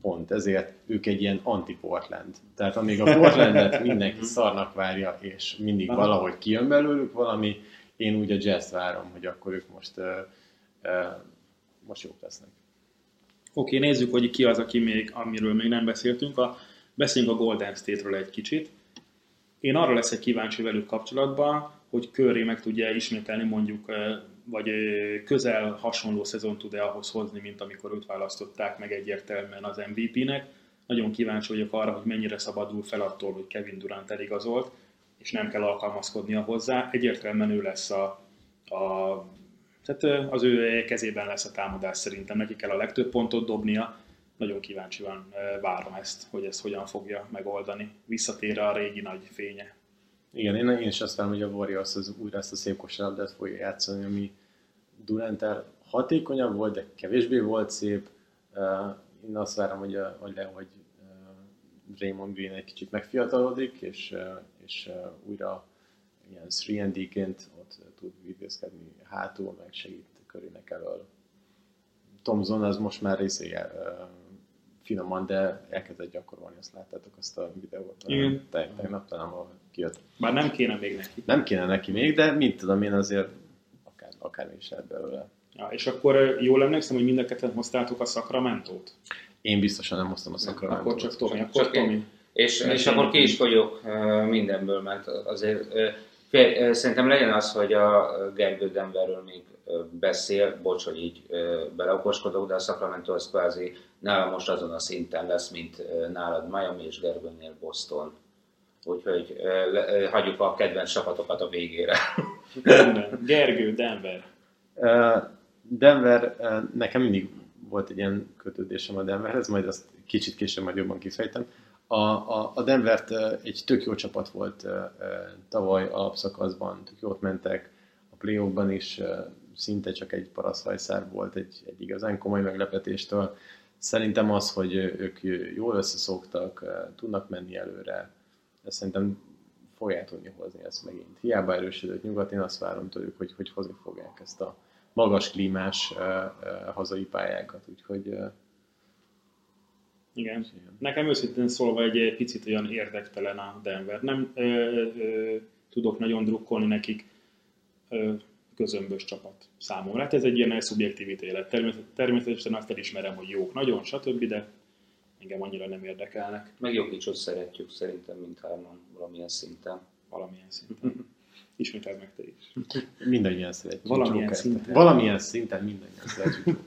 pont ezért ők egy ilyen anti-Portland. Tehát amíg a Portlandet mindenki szarnak várja, és mindig valahogy kijön belőlük valami, én úgy a jazz várom, hogy akkor ők most, most jók lesznek. Oké, okay, nézzük, hogy ki az, aki még, amiről még nem beszéltünk. A, beszéljünk a Golden State-ről egy kicsit. Én arra leszek kíváncsi velük kapcsolatban, hogy Curry meg tudja ismételni mondjuk, vagy közel hasonló szezon tud-e ahhoz hozni, mint amikor őt választották meg egyértelműen az MVP-nek. Nagyon kíváncsi vagyok arra, hogy mennyire szabadul fel attól, hogy Kevin Durant eligazolt, és nem kell alkalmazkodnia hozzá. Egyértelműen ő lesz a, a tehát az ő kezében lesz a támadás szerintem, neki kell a legtöbb pontot dobnia. Nagyon kíváncsian várom ezt, hogy ezt hogyan fogja megoldani. Visszatér a régi nagy fénye. Igen, én, én is azt várom, hogy a Warriors az újra ezt a szép kosárlabdát fogja játszani, ami Durantel hatékonyabb volt, de kevésbé volt szép. Én azt várom, hogy, hogy, le, hogy Raymond Green egy kicsit megfiatalodik, és, és újra ilyen 3 ként ott tud vidézkedni hátul, meg segít körének elől. Tomzon az most már részéje finoman, de elkezdett gyakorolni, azt láttátok azt a videót. Igen. Tegnap talán kijött. Már nem kéne még neki. Nem kéne neki még, de mit tudom én azért akár, akár is belőle. Ja, és akkor jól emlékszem, hogy mind a ketten hoztátok a szakramentót? Én biztosan nem hoztam a szakramentót. Akkor csak Tomi, akkor csak Tomi. És, és akkor ki is vagyok mindenből, mert azért szerintem legyen az, hogy a Gergő Denverről még beszél, bocs, hogy így beleokoskodok, de a Sacramento az kvázi nálam most azon a szinten lesz, mint nálad Miami és Gergőnél Boston. Úgyhogy hagyjuk a kedvenc csapatokat a végére. Gergő, Denver. Denver, nekem mindig volt egy ilyen kötődésem a Denverhez, majd azt kicsit később majd jobban kifejtem. A, a, a Denvert egy tök jó csapat volt tavaly alapszakaszban, tök jót mentek, a play is szinte csak egy paraszhajszár volt egy, egy igazán komoly meglepetéstől. Szerintem az, hogy ők jól összeszoktak, tudnak menni előre, ezt szerintem fogják tudni hozni ezt megint. Hiába erősödött nyugat, én azt várom tőlük, hogy, hogy hozni fogják ezt a magas klímás hazai pályákat, úgyhogy igen. igen. Nekem őszintén szólva egy picit olyan érdektelen a Denver. Nem ö, ö, tudok nagyon drukkolni nekik ö, közömbös csapat számomra. Hát ez egy ilyen szubjektív ítélet. Természetesen azt elismerem, hogy jók nagyon, stb., de engem annyira nem érdekelnek. Meg Jokicsot szeretjük szerintem mindhárman valamilyen szinten. Valamilyen szinten. Ismételd meg te is. Mindannyian szeretjük Valamilyen Jokert. szinten. Valamilyen szinten mindannyian szeretjük.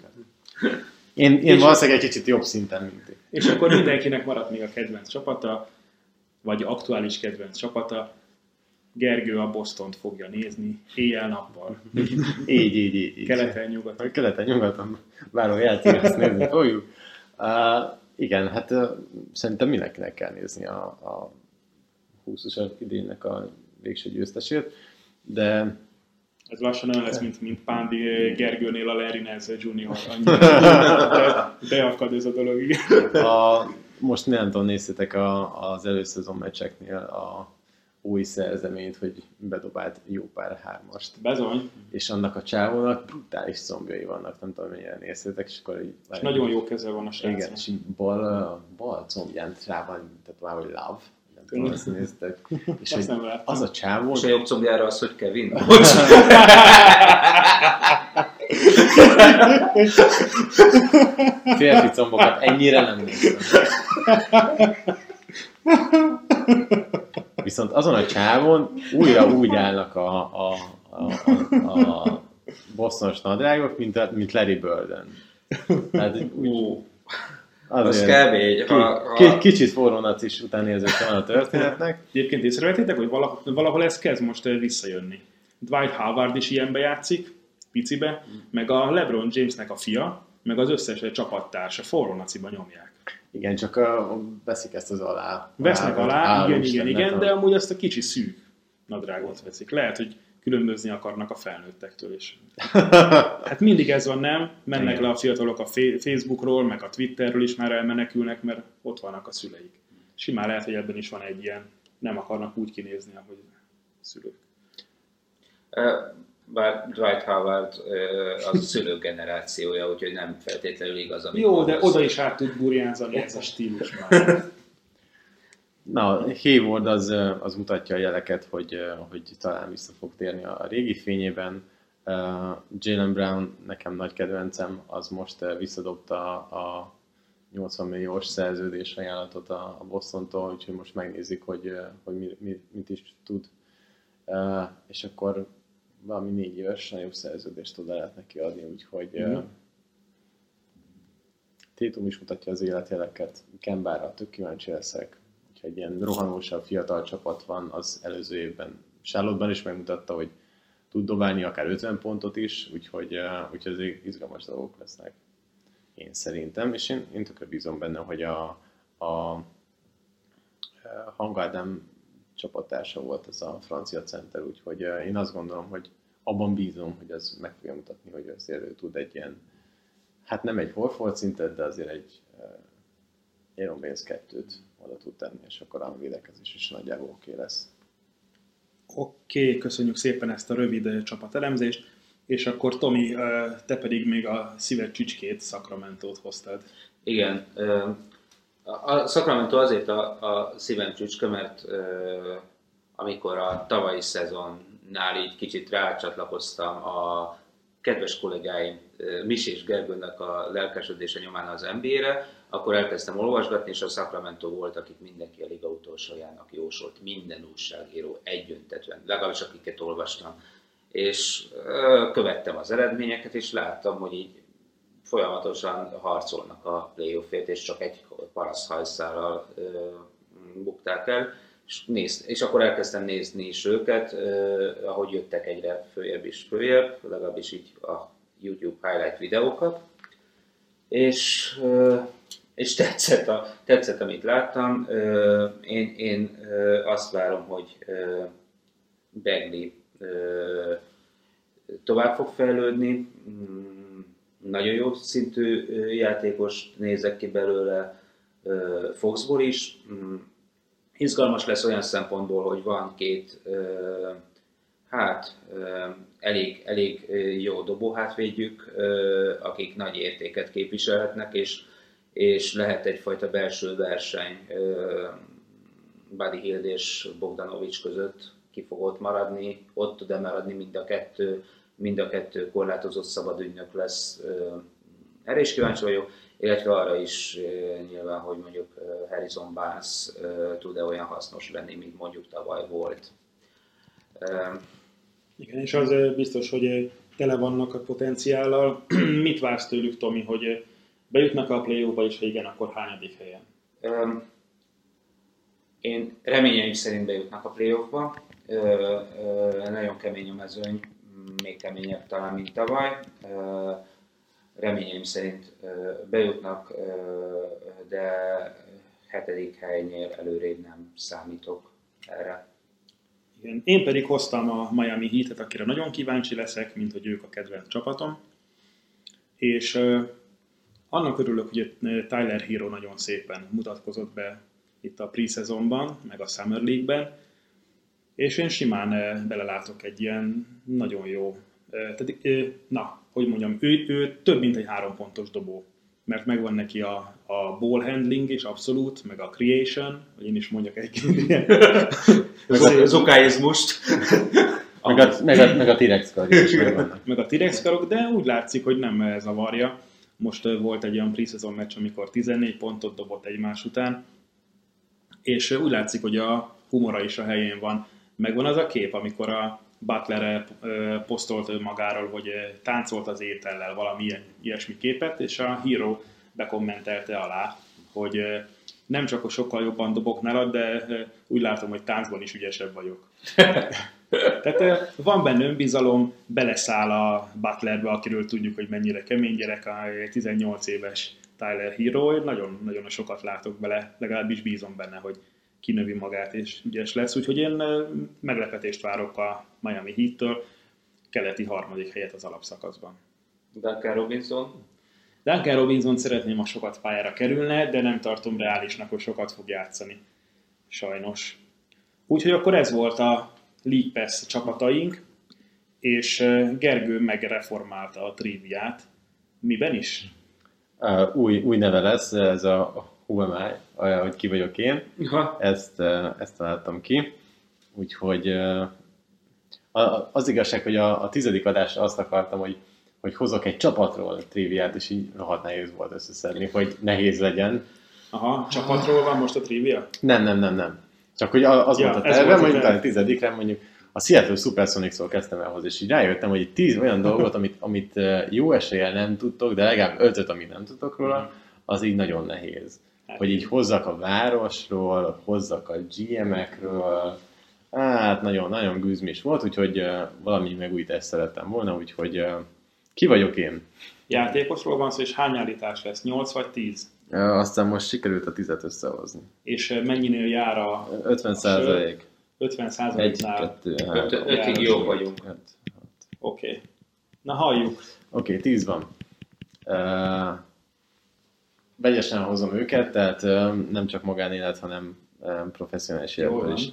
Én, én valószínűleg egy kicsit jobb szinten, mint ti. És akkor mindenkinek maradt még a kedvenc csapata, vagy aktuális kedvenc csapata. Gergő a Bostont fogja nézni, éjjel-nappal, Így, így, így. így. keleten-nyugaton. A keleten nyugaton váró játék, ezt nézni fogjuk. Uh, igen, hát uh, szerintem mindenkinek kell nézni a, a 20-as idénynek a végső győztesét, de Ez lassan olyan lesz, mint, mint Pándi Gergőnél a Larry Nance Junior. Beakad ez a dolog, igen. a, most nem tudom, néztétek a, az előszezon meccseknél a új szerzeményt, hogy bedobált jó pár hármast. Bezony. És annak a csávónak brutális combjai vannak, nem tudom, mennyire néztétek, és akkor így... És nagyon jó keze van a Igen, srácnak. és így bal, bal combján rá van, tehát már, hogy love, tudom, ezt néztek. És Azt nem láttam. az a csávó, És a jobb combjára az, hogy Kevin. Bocs. férfi combokat ennyire nem néztem. Viszont azon a csávon újra úgy állnak a, a, a, a, a bosszonos nadrágok, mint, a, mint Larry Burden. Tehát úgy, Az kb. egy- ha- ha- ki, ki, kicsit forró nacis után érzése van a történetnek. Egyébként észrevettétek, hogy valahol, valahol ez kezd most eh, visszajönni. Dwight Howard is ilyenbe játszik, picibe, meg a LeBron Jamesnek a fia, meg az összes csapattársa forrónaciba nyomják. Igen, csak a, veszik ezt az alá. Vesznek alá, Háló igen, igen, igen, a- de amúgy azt a kicsi szűk nadrágot veszik. Lehet, hogy különbözni akarnak a felnőttektől is. Hát mindig ez van, nem? Mennek Igen. le a fiatalok a Facebookról, meg a Twitterről is már elmenekülnek, mert ott vannak a szüleik. Simán lehet, hogy ebben is van egy ilyen, nem akarnak úgy kinézni, ahogy szülők. Bár Dwight Howard az a szülők generációja, úgyhogy nem feltétlenül igaz, amit Jó, de oda is át tud burjánzani ez a stílus már. Na, Hayward az, az mutatja a jeleket, hogy, hogy talán vissza fog térni a régi fényében. Jalen Brown nekem nagy kedvencem, az most visszadobta a 80 milliós szerződés ajánlatot a, a Bostontól, úgyhogy most megnézik, hogy, hogy mi, mi, mit is tud. És akkor valami négy éves nagyobb szerződést oda lehet neki adni, úgyhogy Mhm. Tétum is mutatja az életjeleket, Kembára tök kíváncsi leszek, egy ilyen rohanósabb fiatal csapat van, az előző évben Charlotte-ban is megmutatta, hogy tud dobálni akár 50 pontot is, úgyhogy, úgyhogy ezek izgalmas dolgok lesznek. Én szerintem, és én, én tökre bízom benne, hogy a, a Hangardem csapattársa volt ez a francia center, úgyhogy én azt gondolom, hogy abban bízom, hogy ez meg fogja mutatni, hogy azért ő tud egy ilyen, hát nem egy Horford szintet, de azért egy Aaron Baines kettőt oda tud tenni, és akkor a védekezés is nagyjából oké okay lesz. Oké, okay, köszönjük szépen ezt a rövid ö, csapatelemzést, és akkor Tomi, ö, te pedig még a szíved csücskét, Sacramento-t hoztad. Igen. ö, A Sacramento azért a, a szívem csücske, mert amikor a tavalyi szezonnál így kicsit rácsatlakoztam a kedves kollégáim ö, Misi és Gergőnek a lelkesedése nyomán az NBA-re, akkor elkezdtem olvasgatni, és a Sacramento volt, akik mindenki a liga utolsójának jósolt, minden újságíró egyöntetően, legalábbis akiket olvastam. És követtem az eredményeket, és láttam, hogy így folyamatosan harcolnak a playoffért, és csak egy paraszthajszállal ö, bukták el. És, néz, és akkor elkezdtem nézni is őket, ö, ahogy jöttek egyre följebb és följebb, legalábbis így a YouTube highlight videókat. És, ö, és tetszett, a, tetszett, amit láttam. Én, én azt várom, hogy Bagley tovább fog fejlődni. Mm, Nagyon jó szintű játékos nézek ki belőle, Foxból is. Mm, Izgalmas lesz olyan szempontból, hogy van két hát elég, elég jó dobóhátvédjük, akik nagy értéket képviselhetnek, és, és lehet egyfajta belső verseny Buddy Hield és Bogdanovics között ki fog ott maradni, ott tud-e maradni mind a kettő, mind a kettő korlátozott szabad ügynök lesz. Erre is kíváncsi vagyok, illetve arra is nyilván, hogy mondjuk Harrison Barnes tud-e olyan hasznos lenni, mint mondjuk tavaly volt. Igen, és az biztos, hogy tele vannak a potenciállal. Mit vársz tőlük, Tomi, hogy bejutnak a play és ha igen, akkor hányadik helyen? ö, Én reményeim szerint bejutnak a playoffba. Ö, ö, Nagyon kemény a mezőny, még keményebb talán, mint tavaly. Ö, Reményeim szerint bejutnak, de hetedik helynél előrébb nem számítok erre. Igen. Én pedig hoztam a Miami Heat-et, akire nagyon kíváncsi leszek, mint hogy ők a kedvenc csapatom. És annak örülök, hogy ö, Tyler Hero nagyon szépen mutatkozott be itt a pre-szezonban, meg a Summer League-ben, és én simán uh, belelátok egy ilyen nagyon jó, uh, tehát, na, hogy mondjam, ő, ő több, mint egy három pontos dobó, mert megvan neki a, a ball handling is abszolút, meg a creation, hogy én is mondjak egy ilyen Az okáizmust. Meg a, meg a, meg a T-Rex is megvannak. meg a T-Rex karok, de úgy látszik, hogy nem ez a varja. Most volt egy olyan preseason meccs, amikor 14 pontot dobott egymás után, és úgy látszik, hogy a humora is a helyén van. Megvan az a kép, amikor a Butler posztolt magáról, hogy táncolt az étellel valami ilyesmi képet, és a Hero bekommentelte alá, hogy nem csak a sokkal jobban dobok nálad, de úgy látom, hogy táncban is ügyesebb vagyok. Tehát van benne önbizalom, beleszáll a Butlerbe, akiről tudjuk, hogy mennyire kemény gyerek, a 18 éves Tyler Hero, nagyon, nagyon sokat látok bele, legalábbis bízom benne, hogy kinövi magát és ügyes lesz, úgyhogy én meglepetést várok a Miami Heat-től, keleti harmadik helyet az alapszakaszban. Duncan Robinson. Duncan Robinson szeretném, ha sokat pályára kerülne, de nem tartom reálisnak, hogy sokat fog játszani. Sajnos. Úgyhogy akkor ez volt a League Pass csapataink, és eh, Gergő megreformálta a triviát. Miben is? Uh, új, új neve lesz, ez a Who am I, olyan, hogy ki vagyok én. Ha. Ezt, uh, ezt találtam ki. Úgyhogy uh, a- az igazság, hogy a, a tizedik adásra azt akartam, hogy, hogy hozok egy csapatról triviát, és így rohadt nehéz volt összeszedni, hogy nehéz legyen. Aha, csapatról van most a trivia? Nem, nem, nem, nem. Csak hogy az Ja, volt a tervem, hogy utána a tizedikre mondjuk a Seattle Supersonics-ról kezdtem el hozni, és így rájöttem, hogy itt tíz olyan dolgot, amit, amit jó eséllyel nem tudtok, de legalább ötöt, amit nem tudtok róla, az így nagyon nehéz. Hát. Hogy így hozzak a városról, hozzak a GM-ekről, hát nagyon, nagyon gűzmis volt, úgyhogy eh, valami megújítást szerettem volna, úgyhogy eh, ki vagyok én? Játékosról van szó, és hány állítás lesz? 8 vagy 10? Aztán most sikerült a tizet összehozni. És mennyinél jár a 50 százalék. 50 Egy, százaléknál? kettő, Öt, három. ötig jók vagyunk. Hát, Oké. Okay. Na halljuk. Oké, okay, tíz van. Uh, vegyesen hozom őket, tehát uh, nem csak magánélet, hanem professzionális életből is.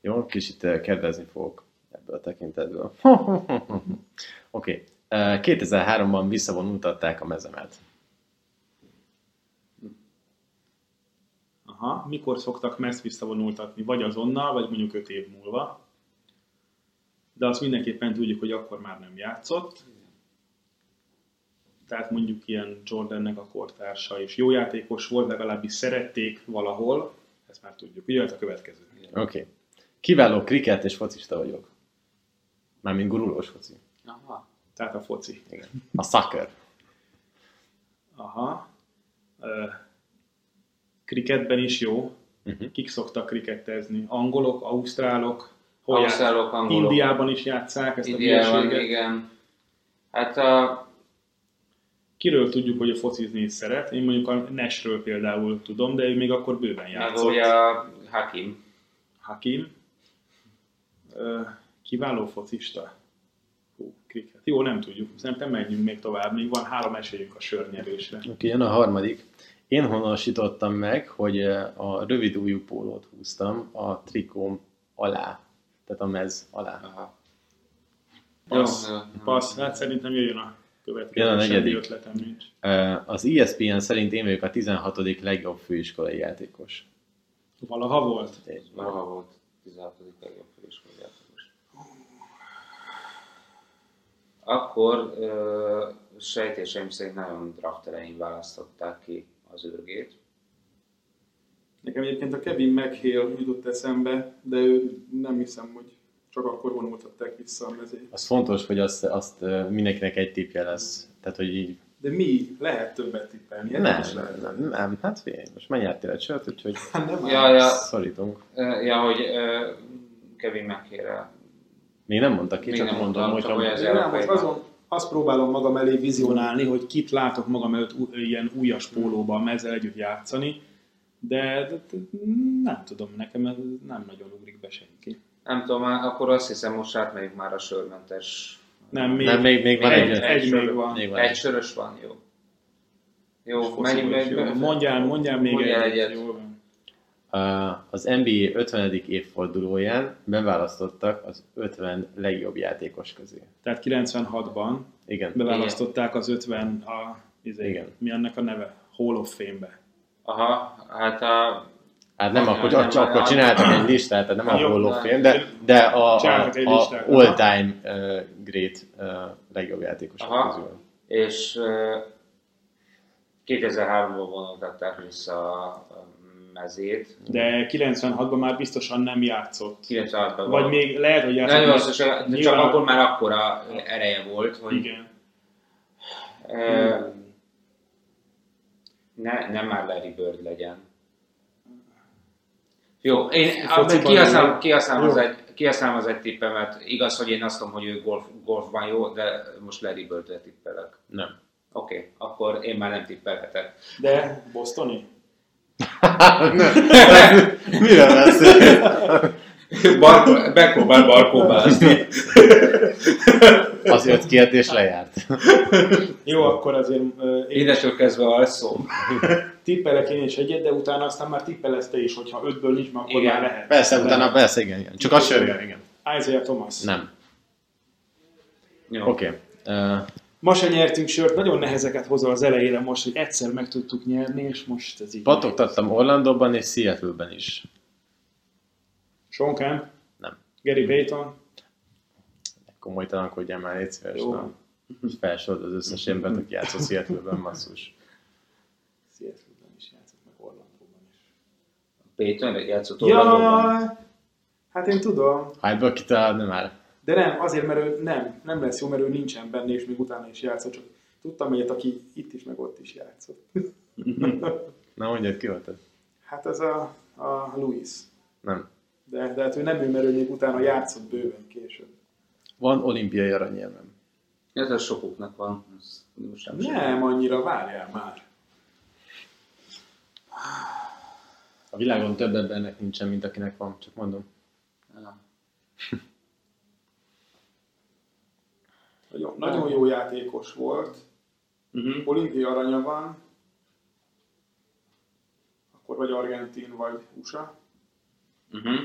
Jó, kicsit uh, kedvezni fogok ebből a tekintetből. Oké, okay. uh, 2003-ban visszavonultatták a mezemet. Aha, mikor szoktak messz visszavonultatni? Vagy azonnal, vagy mondjuk 5 év múlva. De azt mindenképpen tudjuk, hogy akkor már nem játszott. Tehát mondjuk ilyen Jordannek a kortársa is jó játékos volt, legalábbis szerették valahol. Ezt már tudjuk. Ugye a következő. Oké. Okay. Kiváló kriket és focista vagyok. Mármint gurulós foci. Aha. Tehát a foci. Igen. A soccer. Aha. Ö, kriketben is jó. Uh-huh. Kik szoktak krikettezni? Angolok, ausztrálok? Hol Ausztrálok, játsz- angolok. Indiában is játszák ezt a Indiában, hülyeséget. igen. Hát a, Kiről tudjuk, hogy a focizni is szeret? Én mondjuk a Nesről például tudom, de ő még akkor bőven meg játszott. ugye a Hakim. Hakim. Kiváló focista. Hú, kriket. Jó, nem tudjuk. Szerintem menjünk még tovább. Még van három esélyünk a sörnyerésre. Oké, okay, jön a harmadik. Én honosítottam meg, hogy a rövid ujjú pólót húztam a trikóm alá, tehát a mez alá. Aha. Passz, passz. Hát szerintem jöjjön a következő. Jön a negyedik. ötletem nincs. Az ESPN szerint én vagyok a 16. legjobb főiskolai játékos. Valaha volt? Valaha volt 16. legjobb főiskolai játékos. Akkor ö, sejtéseim szerint nagyon draft elején választották ki az űrgét. Nekem egyébként a Kevin McHale jutott eszembe, de ő nem hiszem, hogy csak akkor vonultatták vissza a mezét. Az fontos, hogy azt, azt mindenkinek egy tippje lesz. Tehát, hogy így De mi? Lehet többet tippelni. nem, nem, lehet. nem, nem, hát figyelj, most mennyártél egy sört, úgyhogy nem Ja, ja, szorítunk. ja, hogy Kevin McHale Még nem mondta ki, Még csak nem mondom, mondtam, hogy csak hogy nem, most azon, azt próbálom magam elé vizionálni, hogy kit látok magam előtt ilyen újas pólóban ezzel együtt játszani, de, de, de nem tudom, nekem ez nem nagyon ugrik be senki. Nem tudom, akkor azt hiszem most átmegyünk már a sörmentes. Nem, még, Nem, még- még van egy, egy- egy, sör- még van. Még van Egy egy. sörös van, jó. Jó, menjünk jó. meg. Mondjál, mondjál még Mondjál egyet. egyet. Uh, Az NBA 50. évfordulóján beválasztottak az 50 legjobb játékos közé. Tehát 96-ban Igen. beválasztották az 50 a, izé, Igen. mi annak a neve? Hall of Fame-be. Aha, hát a... Hát nem, Ja, akkor, nem, csak akkor nem. csináltak egy listát, tehát nem a Hall of nem. Fame, de, de a, a, a all-time uh, great uh, legjobb játékosok Aha. közül. És ö, 2003-ban vonultatták vissza a mezét. De 96-ban már biztosan nem játszott. 96-ban Vagy még lehet, hogy játszott. Nagyon biztos, de csak nyilván- akkor már akkora ereje volt, hogy Igen. ö, ne, nem már Larry Bird legyen. Jó, én Fociban kihasználom, az egy, kihasználom az egy tippemet. Igaz, hogy én azt mondom, hogy ő golf, golfban jó, de most Larry Birdre tippelek. Nem. Oké, okay, akkor én már nem tippelhetek. De Bostoni? Miről beszél? Barkó, megpróbál barkóbázni. Az jött ki és lejárt. Jó, akkor azért én Innentől kezdve alszom. tippelek én is egyet, de utána aztán már tippelesz te is, hogyha ötből nincs, már akkor Igen. már lehet. Persze, utána persze, igen, igen. Csak a sörgel, igen. Isaiah Thomas. Nem. Jó. Oké. Okay. Uh, Ma se nyertünk sört, nagyon nehezeket hozol az elejére most, hogy egyszer meg tudtuk nyerni, és most ez így. patogtattam Orlandóban és Seattle-ben is. Sean Kemp, Nem. Gary Payton, Komolytalankodjál már, légy szíves. Jó. nem. Felsorod az összes embert, aki játszott Seattle-ben, basszus. Seattle-ben is játszott, meg Orlandóban is. Payton játszott Orlandóban. Ja, hát én tudom, Hát ebből kitalálni már. De nem, azért, mert ő nem, nem lesz jó, mert ő nincsen benne, és még utána is játszott, csak tudtam egyet, aki itt is, meg ott is játszott. Na mondjad, ki volt ez? hát ez a, a Louis. Nem. De, de hát ő nem ő, mert ő még utána játszott bőven később. Van olimpiai aranyérmem. Ez a sokuknak van. Ez most nem sem. Nem annyira, várjál már. A világon több embernek nincsen, mint akinek van, csak mondom. Ja. Nagyon, nagyon jó játékos volt. Uh-huh. Olimpia aranya van. Akkor vagy Argentin, vagy USA. Uh-huh.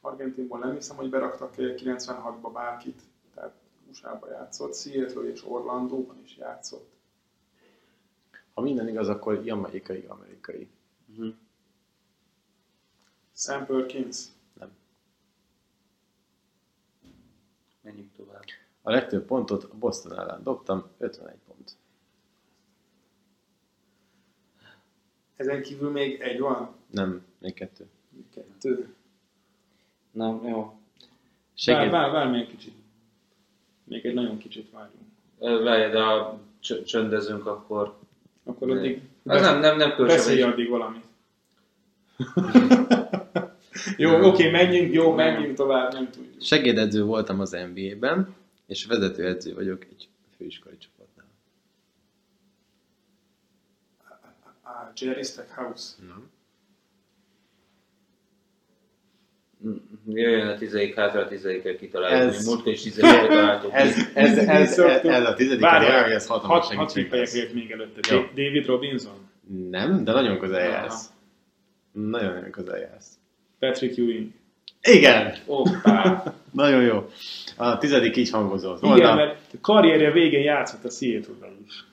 Argentinból nem hiszem, hogy beraktak 96-ba bárkit. Tehát USA-ba játszott. Seattle és Orlandóban is játszott. Ha minden igaz, akkor jamaikai, amerikai. Uh-huh. Sam Perkins. Menjünk tovább. A legtöbb pontot a Boston ellen dobtam, 51 pont. Ezen kívül még egy van. Nem, még kettő. Kettő. Na, jó. Vár, Segít, vár, vár még egy kicsit. Még egy nagyon kicsit várjunk. Várj, de ha csö- csöndezünk, akkor... Akkor addig Az nem, nem, nem beszélj különösen. addig valamit. jó, oké, menjünk, jó, menjünk tovább, nem tudjuk. segédedző voltam az NBA-ben, és vezetőedző vagyok egy főiskolai csapatnál. Ah, Jerry Stackhouse. Nem. Jöjjön a tizedik hátra, a tizediket kitaláljuk. Ez-. Múltkor is tizediket találtuk. Ez, ez, ez, ez, a tizedik Várjál, olyan, hogy ez hatalmas hat, hat segítség még előtte. David Robinson, Nem, de nagyon közel jársz. Nagyon-nagyon közel jársz. Patrick Ewing. Igen! Hoppá! Nagyon jó. A tizedik így hangozott Igen, volna. mert a karrierje végén játszott a Seattle-ben is.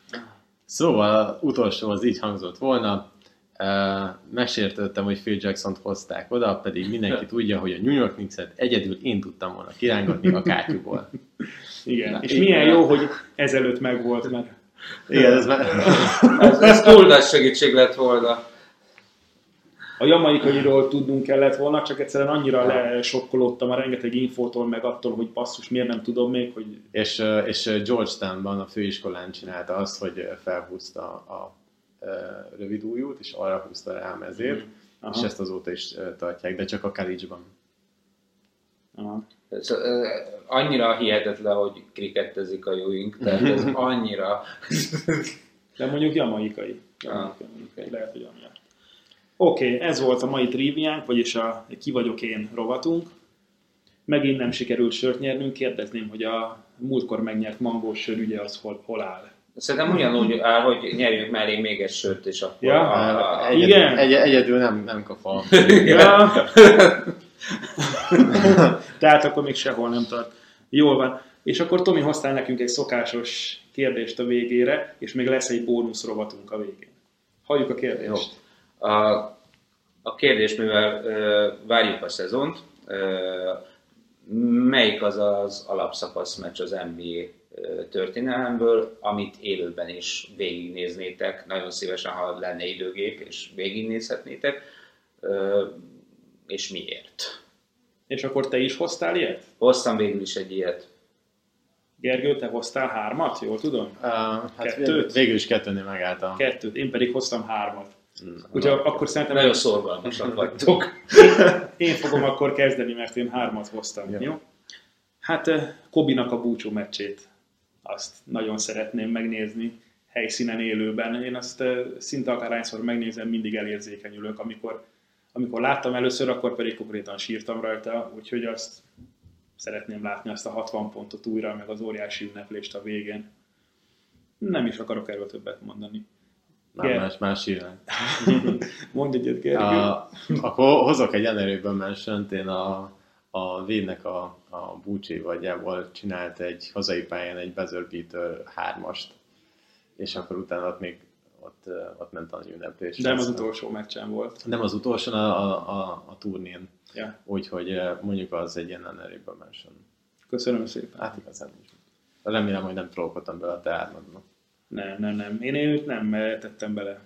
Szóval az utolsó az így hangzott volna. Uh, megsértődtem, hogy Phil Jackson-t hozták oda, pedig mindenki tudja, hogy a New York Knicks-et egyedül én tudtam volna kirángatni a kátyúból. Igen. Na, és igen. milyen jó, hogy ezelőtt megvolt, mert Igen, ez már... Ez, ez túl nagy segítség lett volna. A jamaikairól tudnunk kellett volna, csak egyszerűen annyira lesokkolódtam a rengeteg infótól, meg attól, hogy basszus, miért nem tudom még, hogy... És, és Georgetownban a főiskolán csinálta azt, hogy felhúzta a, a rövid ujjút, és arra húzta rá a mezét, Mhm. és ezt azóta is tartják, de csak a college-ban. Aha. Ez, ö, annyira hihetetlen, hogy krikettezik a jóink, tehát ez annyira... De mondjuk jamaikai. Ah. jamaikai. Lehet, hogy amiatt. Oké, okay, ez volt a mai triviánk, vagyis a ki vagyok én rovatunk. Megint nem sikerült sört nyernünk, kérdezném, hogy a múltkor megnyert mangós sör ügye az hol, hol áll. Szerintem ugyanúgy áll, hogy nyerjünk mellé még egy sört, és akkor... Ja? a, a, Egyedül, igen? egy, egyedül nem, nem kap a... Ja. Tehát akkor még sehol nem tart. Jól van. És akkor Tomi hoztál nekünk egy szokásos kérdést a végére, és még lesz egy bónusz rovatunk a végén. Halljuk a kérdést. Jó. A, a kérdés, mivel ö, várjuk a szezont, ö, melyik az az alapszakasz meccs az NBA történelemből, amit élőben is végignéznétek, nagyon szívesen, ha lenne időgép, és végignézhetnétek, ö, és miért? És akkor te is hoztál ilyet? Hoztam végül is egy ilyet. Gergő, te hoztál hármat, jól tudom? Uh, hát Kettőt? végül is kettőnél megálltam. Kettőt, én pedig hoztam hármat. Mm. Úgyhogy akkor szerintem Nagyon szorgalmasak vagytok. én fogom akkor kezdeni, mert én hármat hoztam. Jó. Jó? Hát eh, Kobinak a búcsú meccsét. Azt nagyon szeretném megnézni helyszínen élőben. Én azt eh, szinte akárhányszor megnézem, mindig elérzékenyülök. Amikor, amikor láttam először, akkor pedig konkrétan sírtam rajta, úgyhogy azt szeretném látni azt a 60 pontot újra, meg az óriási ünneplést a végén. Nem is akarok erről többet mondani. Nem, más, más irány. Mondj egyet, Gergő. A, akkor hozok egy honorable mention én a, a Védnek a, a búcsi vagyjából csinált egy hazai pályán egy buzzer beater hármast, és akkor utána ott még ott, ott ment a ünneplés. Nem az utolsó meccsen volt. Nem az utolsó, a, a, a, a turnén. Ja. Úgyhogy mondjuk az egy ilyen honorable mention. Köszönöm szépen. Hát igazán nincs. Remélem, hogy nem trollkodtam bele a te ármadba. Nem, nem, nem. Én őt nem tettem bele.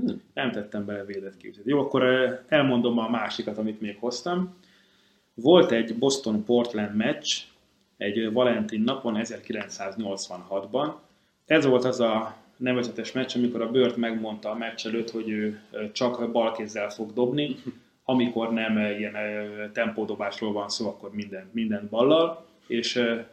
Hmm. Nem tettem bele védett képzést. Jó, akkor eh, elmondom a másikat, amit még hoztam. Volt egy Boston-Portland meccs, egy Valentin napon 1986-ban. Ez volt az a nevezetes meccs, amikor a Bört megmondta a meccs előtt, hogy ő eh, csak balkézzel fog dobni, amikor nem eh, ilyen tempódobásról van szó, akkor minden, minden ballal, és eh,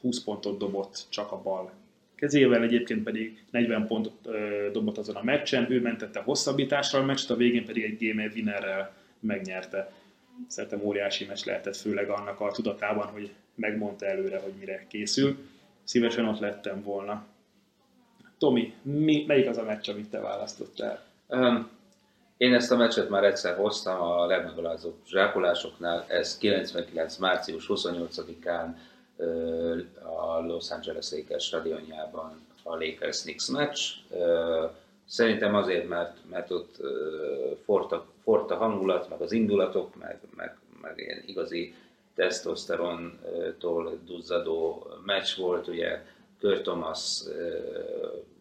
20 pontot dobott csak a bal kezével, egyébként pedig 40 pontot dobott azon a meccsen, ő mentette hosszabbításra a meccset, a végén pedig egy game winnerrel megnyerte. Szerintem óriási meccs lehetett, főleg annak a tudatában, hogy megmondta előre, hogy mire készül. Szívesen ott lettem volna. Tomi, mi, melyik az a meccs, amit te választottál? Um, én ezt a meccset már egyszer hoztam a legmegalázóbb zsákolásoknál, ez 99. március 28-án ö, a Los Angeles Lakers stadionjában a Lakers Knicks meccs. Szerintem azért, mert, mert ott ö, forrt a, forrt a hangulat, meg az indulatok, meg, meg, meg ilyen igazi tesztoszterontól duzzadó meccs volt, ugye Kurt Thomas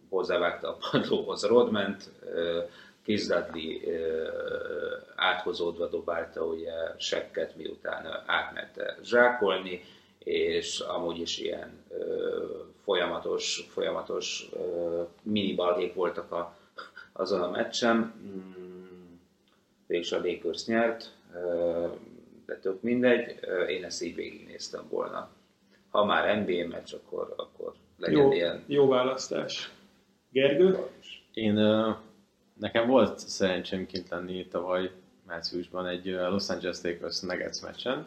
hozzávágta a padlóhoz Rodment, Chris Dudley áthozódva dobálta ugye sekket, miután átmerte zsákolni, és amúgy is ilyen ö, folyamatos, folyamatos ö, mini balhék voltak a, azon a meccsen. Mm, Végül a Lakers nyert, ö, de tök mindegy, én ezt így végignéztem volna. Ha már NBA meccs, akkor, akkor legyen Jó, ilyen jó választás. Gergő? Én, ö, nekem volt szerencsém kint lenni tavaly márciusban egy Los Angeles Lakers Nuggets meccsen.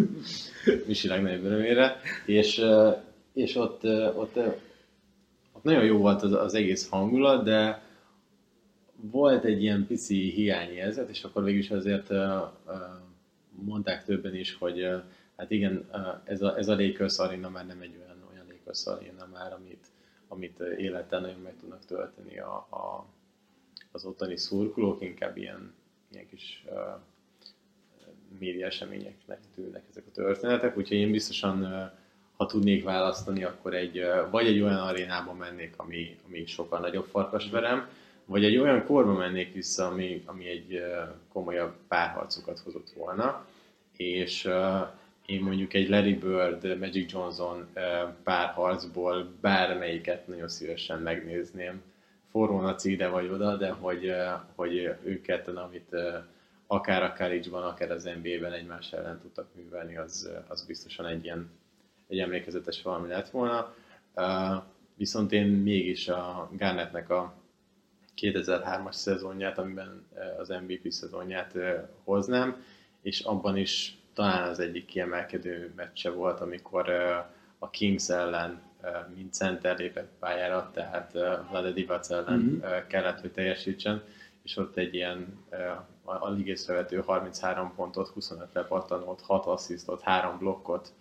Misi legnagyobb örömére. És, és ott, ott, ott nagyon jó volt az, az egész hangulat, de volt egy ilyen pici hiányérzet, és akkor végülis azért ö, ö, mondták többen is, hogy hát igen, ez a, ez a Lakers Arena már nem egy olyan, olyan Lakers Arena már, amit, amit élettel nagyon meg tudnak tölteni a, a, az ottani szurkolók, inkább ilyen, ilyen kis uh, média eseményeknek tűnnek ezek a történetek, úgyhogy én biztosan, uh, ha tudnék választani, akkor egy, uh, vagy egy olyan arénába mennék, ami, ami sokkal nagyobb farkasverem, vagy egy olyan korba mennék vissza, ami, ami egy komolyabb párharcokat hozott volna, és én mondjuk egy Larry Bird, Magic Johnson párharcból bármelyiket nagyon szívesen megnézném. Forró naci ide vagy oda, de hogy, hogy ők ketten, amit akár a college-ban, akár az NBA-ben egymás ellen tudtak művelni, az, az biztosan egy ilyen egy emlékezetes valami lett volna. Viszont én mégis a Garnettnek a 2003-as szezonját, amiben az MVP szezonját hoznám, és abban is talán az egyik kiemelkedő meccse volt, amikor a Kings ellen mint center lépett pályára, tehát Vlade Divac ellen mm-hmm. kellett, hogy teljesítsen, és ott egy ilyen a, a ligészrevető 33 pontot, 25 lepattanót, 6 asszisztot, 3 blokkot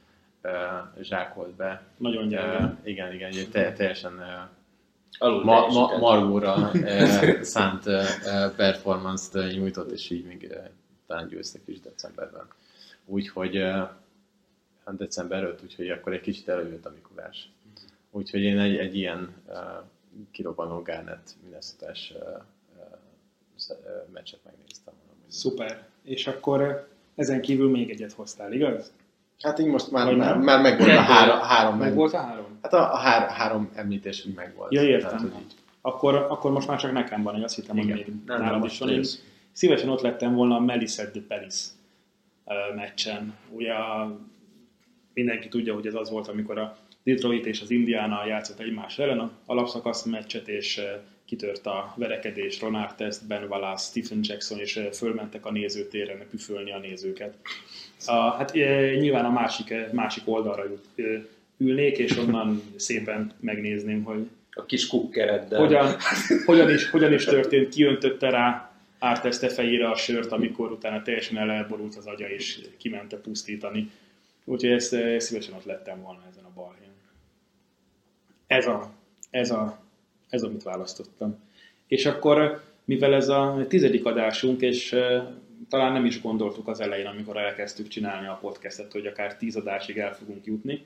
zsákolt be. Nagyon gyenge. Igen, igen, te, teljesen ma, ma, Margóra szánt performance-t nyújtott, és így még talán győztek is decemberben. Úgyhogy december 5, úgyhogy akkor egy kicsit előjött a Mikulás. Úgyhogy én egy, egy ilyen uh, kirobbanó Garnet minnesota uh, uh, meccset megnéztem. Szuper. És akkor ezen kívül még egyet hoztál, igaz? Hát így most már, már, már megvolt a három. három meg volt a három? Hát a, a hár, három említés úgy megvolt. Ja, értem. Tehát, hogy így. Akkor, akkor most már csak nekem van, hogy azt hittem, Igen. hogy még nem, nálad is van. Én szívesen ott lettem volna a Melissa de Pelis meccsen. Ugye mindenki tudja, hogy ez az volt, amikor a Detroit és az Indiana játszott egymás ellen a alapszakasz meccset, és kitört a verekedés, Ron Artest, Ben Wallace, Stephen Jackson, és fölmentek a nézőtérre püfölni a nézőket. A, hát nyilván a másik, másik oldalra ülnék, és onnan szépen megnézném, hogy a kis kukkereddel. Hogyan, hogyan, is, hogyan is történt, kiöntötte rá Árteszte fejére a sört, amikor utána teljesen elborult az agya, és kimente pusztítani. Úgyhogy ezt, ezt szívesen ott lettem volna ezen a balhén. Ez a, ez a, ez amit választottam. És akkor, mivel ez a tizedik adásunk, és talán nem is gondoltuk az elején, amikor elkezdtük csinálni a podcastet, hogy akár tíz adásig el fogunk jutni,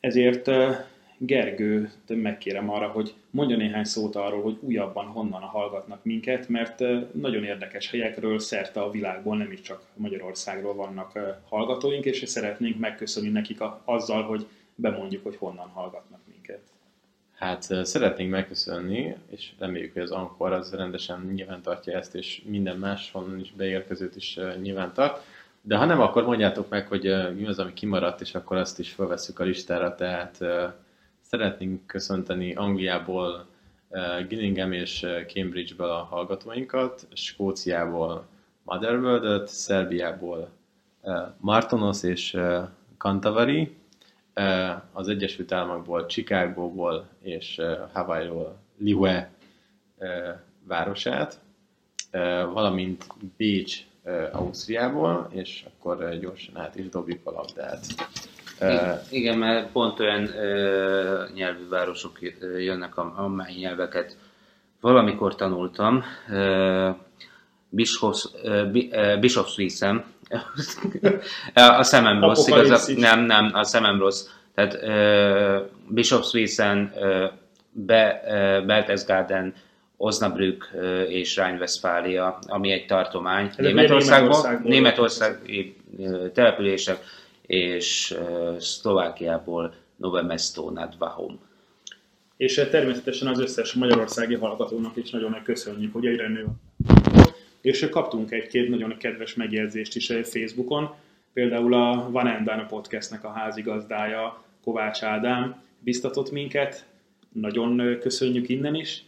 ezért Gergőt megkérem arra, hogy mondja néhány szót arról, hogy újabban honnan hallgatnak minket, mert nagyon érdekes helyekről szerte a világból, nem is csak Magyarországról vannak hallgatóink, és szeretnénk megköszönni nekik azzal, hogy bemondjuk, hogy honnan hallgatnak minket. Hát szeretnénk megköszönni, és reméljük, hogy az Ankor az rendesen nyilván tartja ezt, és minden más honnan is beérkezőt is nyilván tart. De ha nem, akkor mondjátok meg, hogy mi az, ami kimaradt, és akkor azt is felveszünk a listára. Tehát szeretnénk köszönteni Angliából, Gillingham és Cambridge-ből a hallgatóinkat, Skóciából Motherworld-öt, Szerbiából Martonos és Kantavari, az Egyesült Államokból, Chicagóból és Hawaii-ról Lihue városát, valamint Bécs Ausztriából, és akkor gyorsan át is dobjuk a labdát. Igen, mert pont olyan nyelvű városok jönnek, amely nyelveket valamikor tanultam. Uh, Bischofswiesen, a szemem rossz, igaz, nem, nem, a szemem rossz. Tehát uh, Bischofswiesen, uh, Be, uh, Berchtesgaden, Osnabrück uh, és Rhein-Westfália, ami egy tartomány. Németországban, Németországból, Németország uh, települések, és uh, Szlovákiából Novemesto nad Vahom. És természetesen az összes magyarországi hallgatónak is nagyon köszönjük, hogy egyre nő és kaptunk egy-két nagyon kedves megjegyzést is Facebookon, például a Van Endán podcastnek a házigazdája, Kovács Ádám. Biztatott minket, nagyon köszönjük innen is.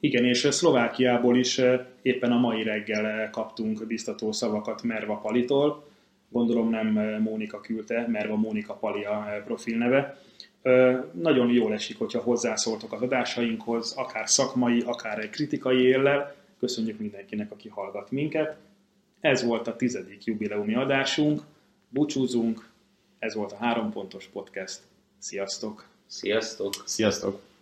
Igen, és Szlovákiából is éppen a mai reggel kaptunk biztató szavakat Merva Palitól, gondolom nem Mónika küldte, Merva Mónika Pali a profilneve. Nagyon jól esik, hogyha hozzászóltok az adásainkhoz, akár szakmai, akár kritikai éllel, Köszönjük mindenkinek, aki hallgat minket. Ez volt a tizedik jubileumi adásunk. Búcsúzunk. Ez volt a három pontos podcast. Sziasztok! Sziasztok! Sziasztok!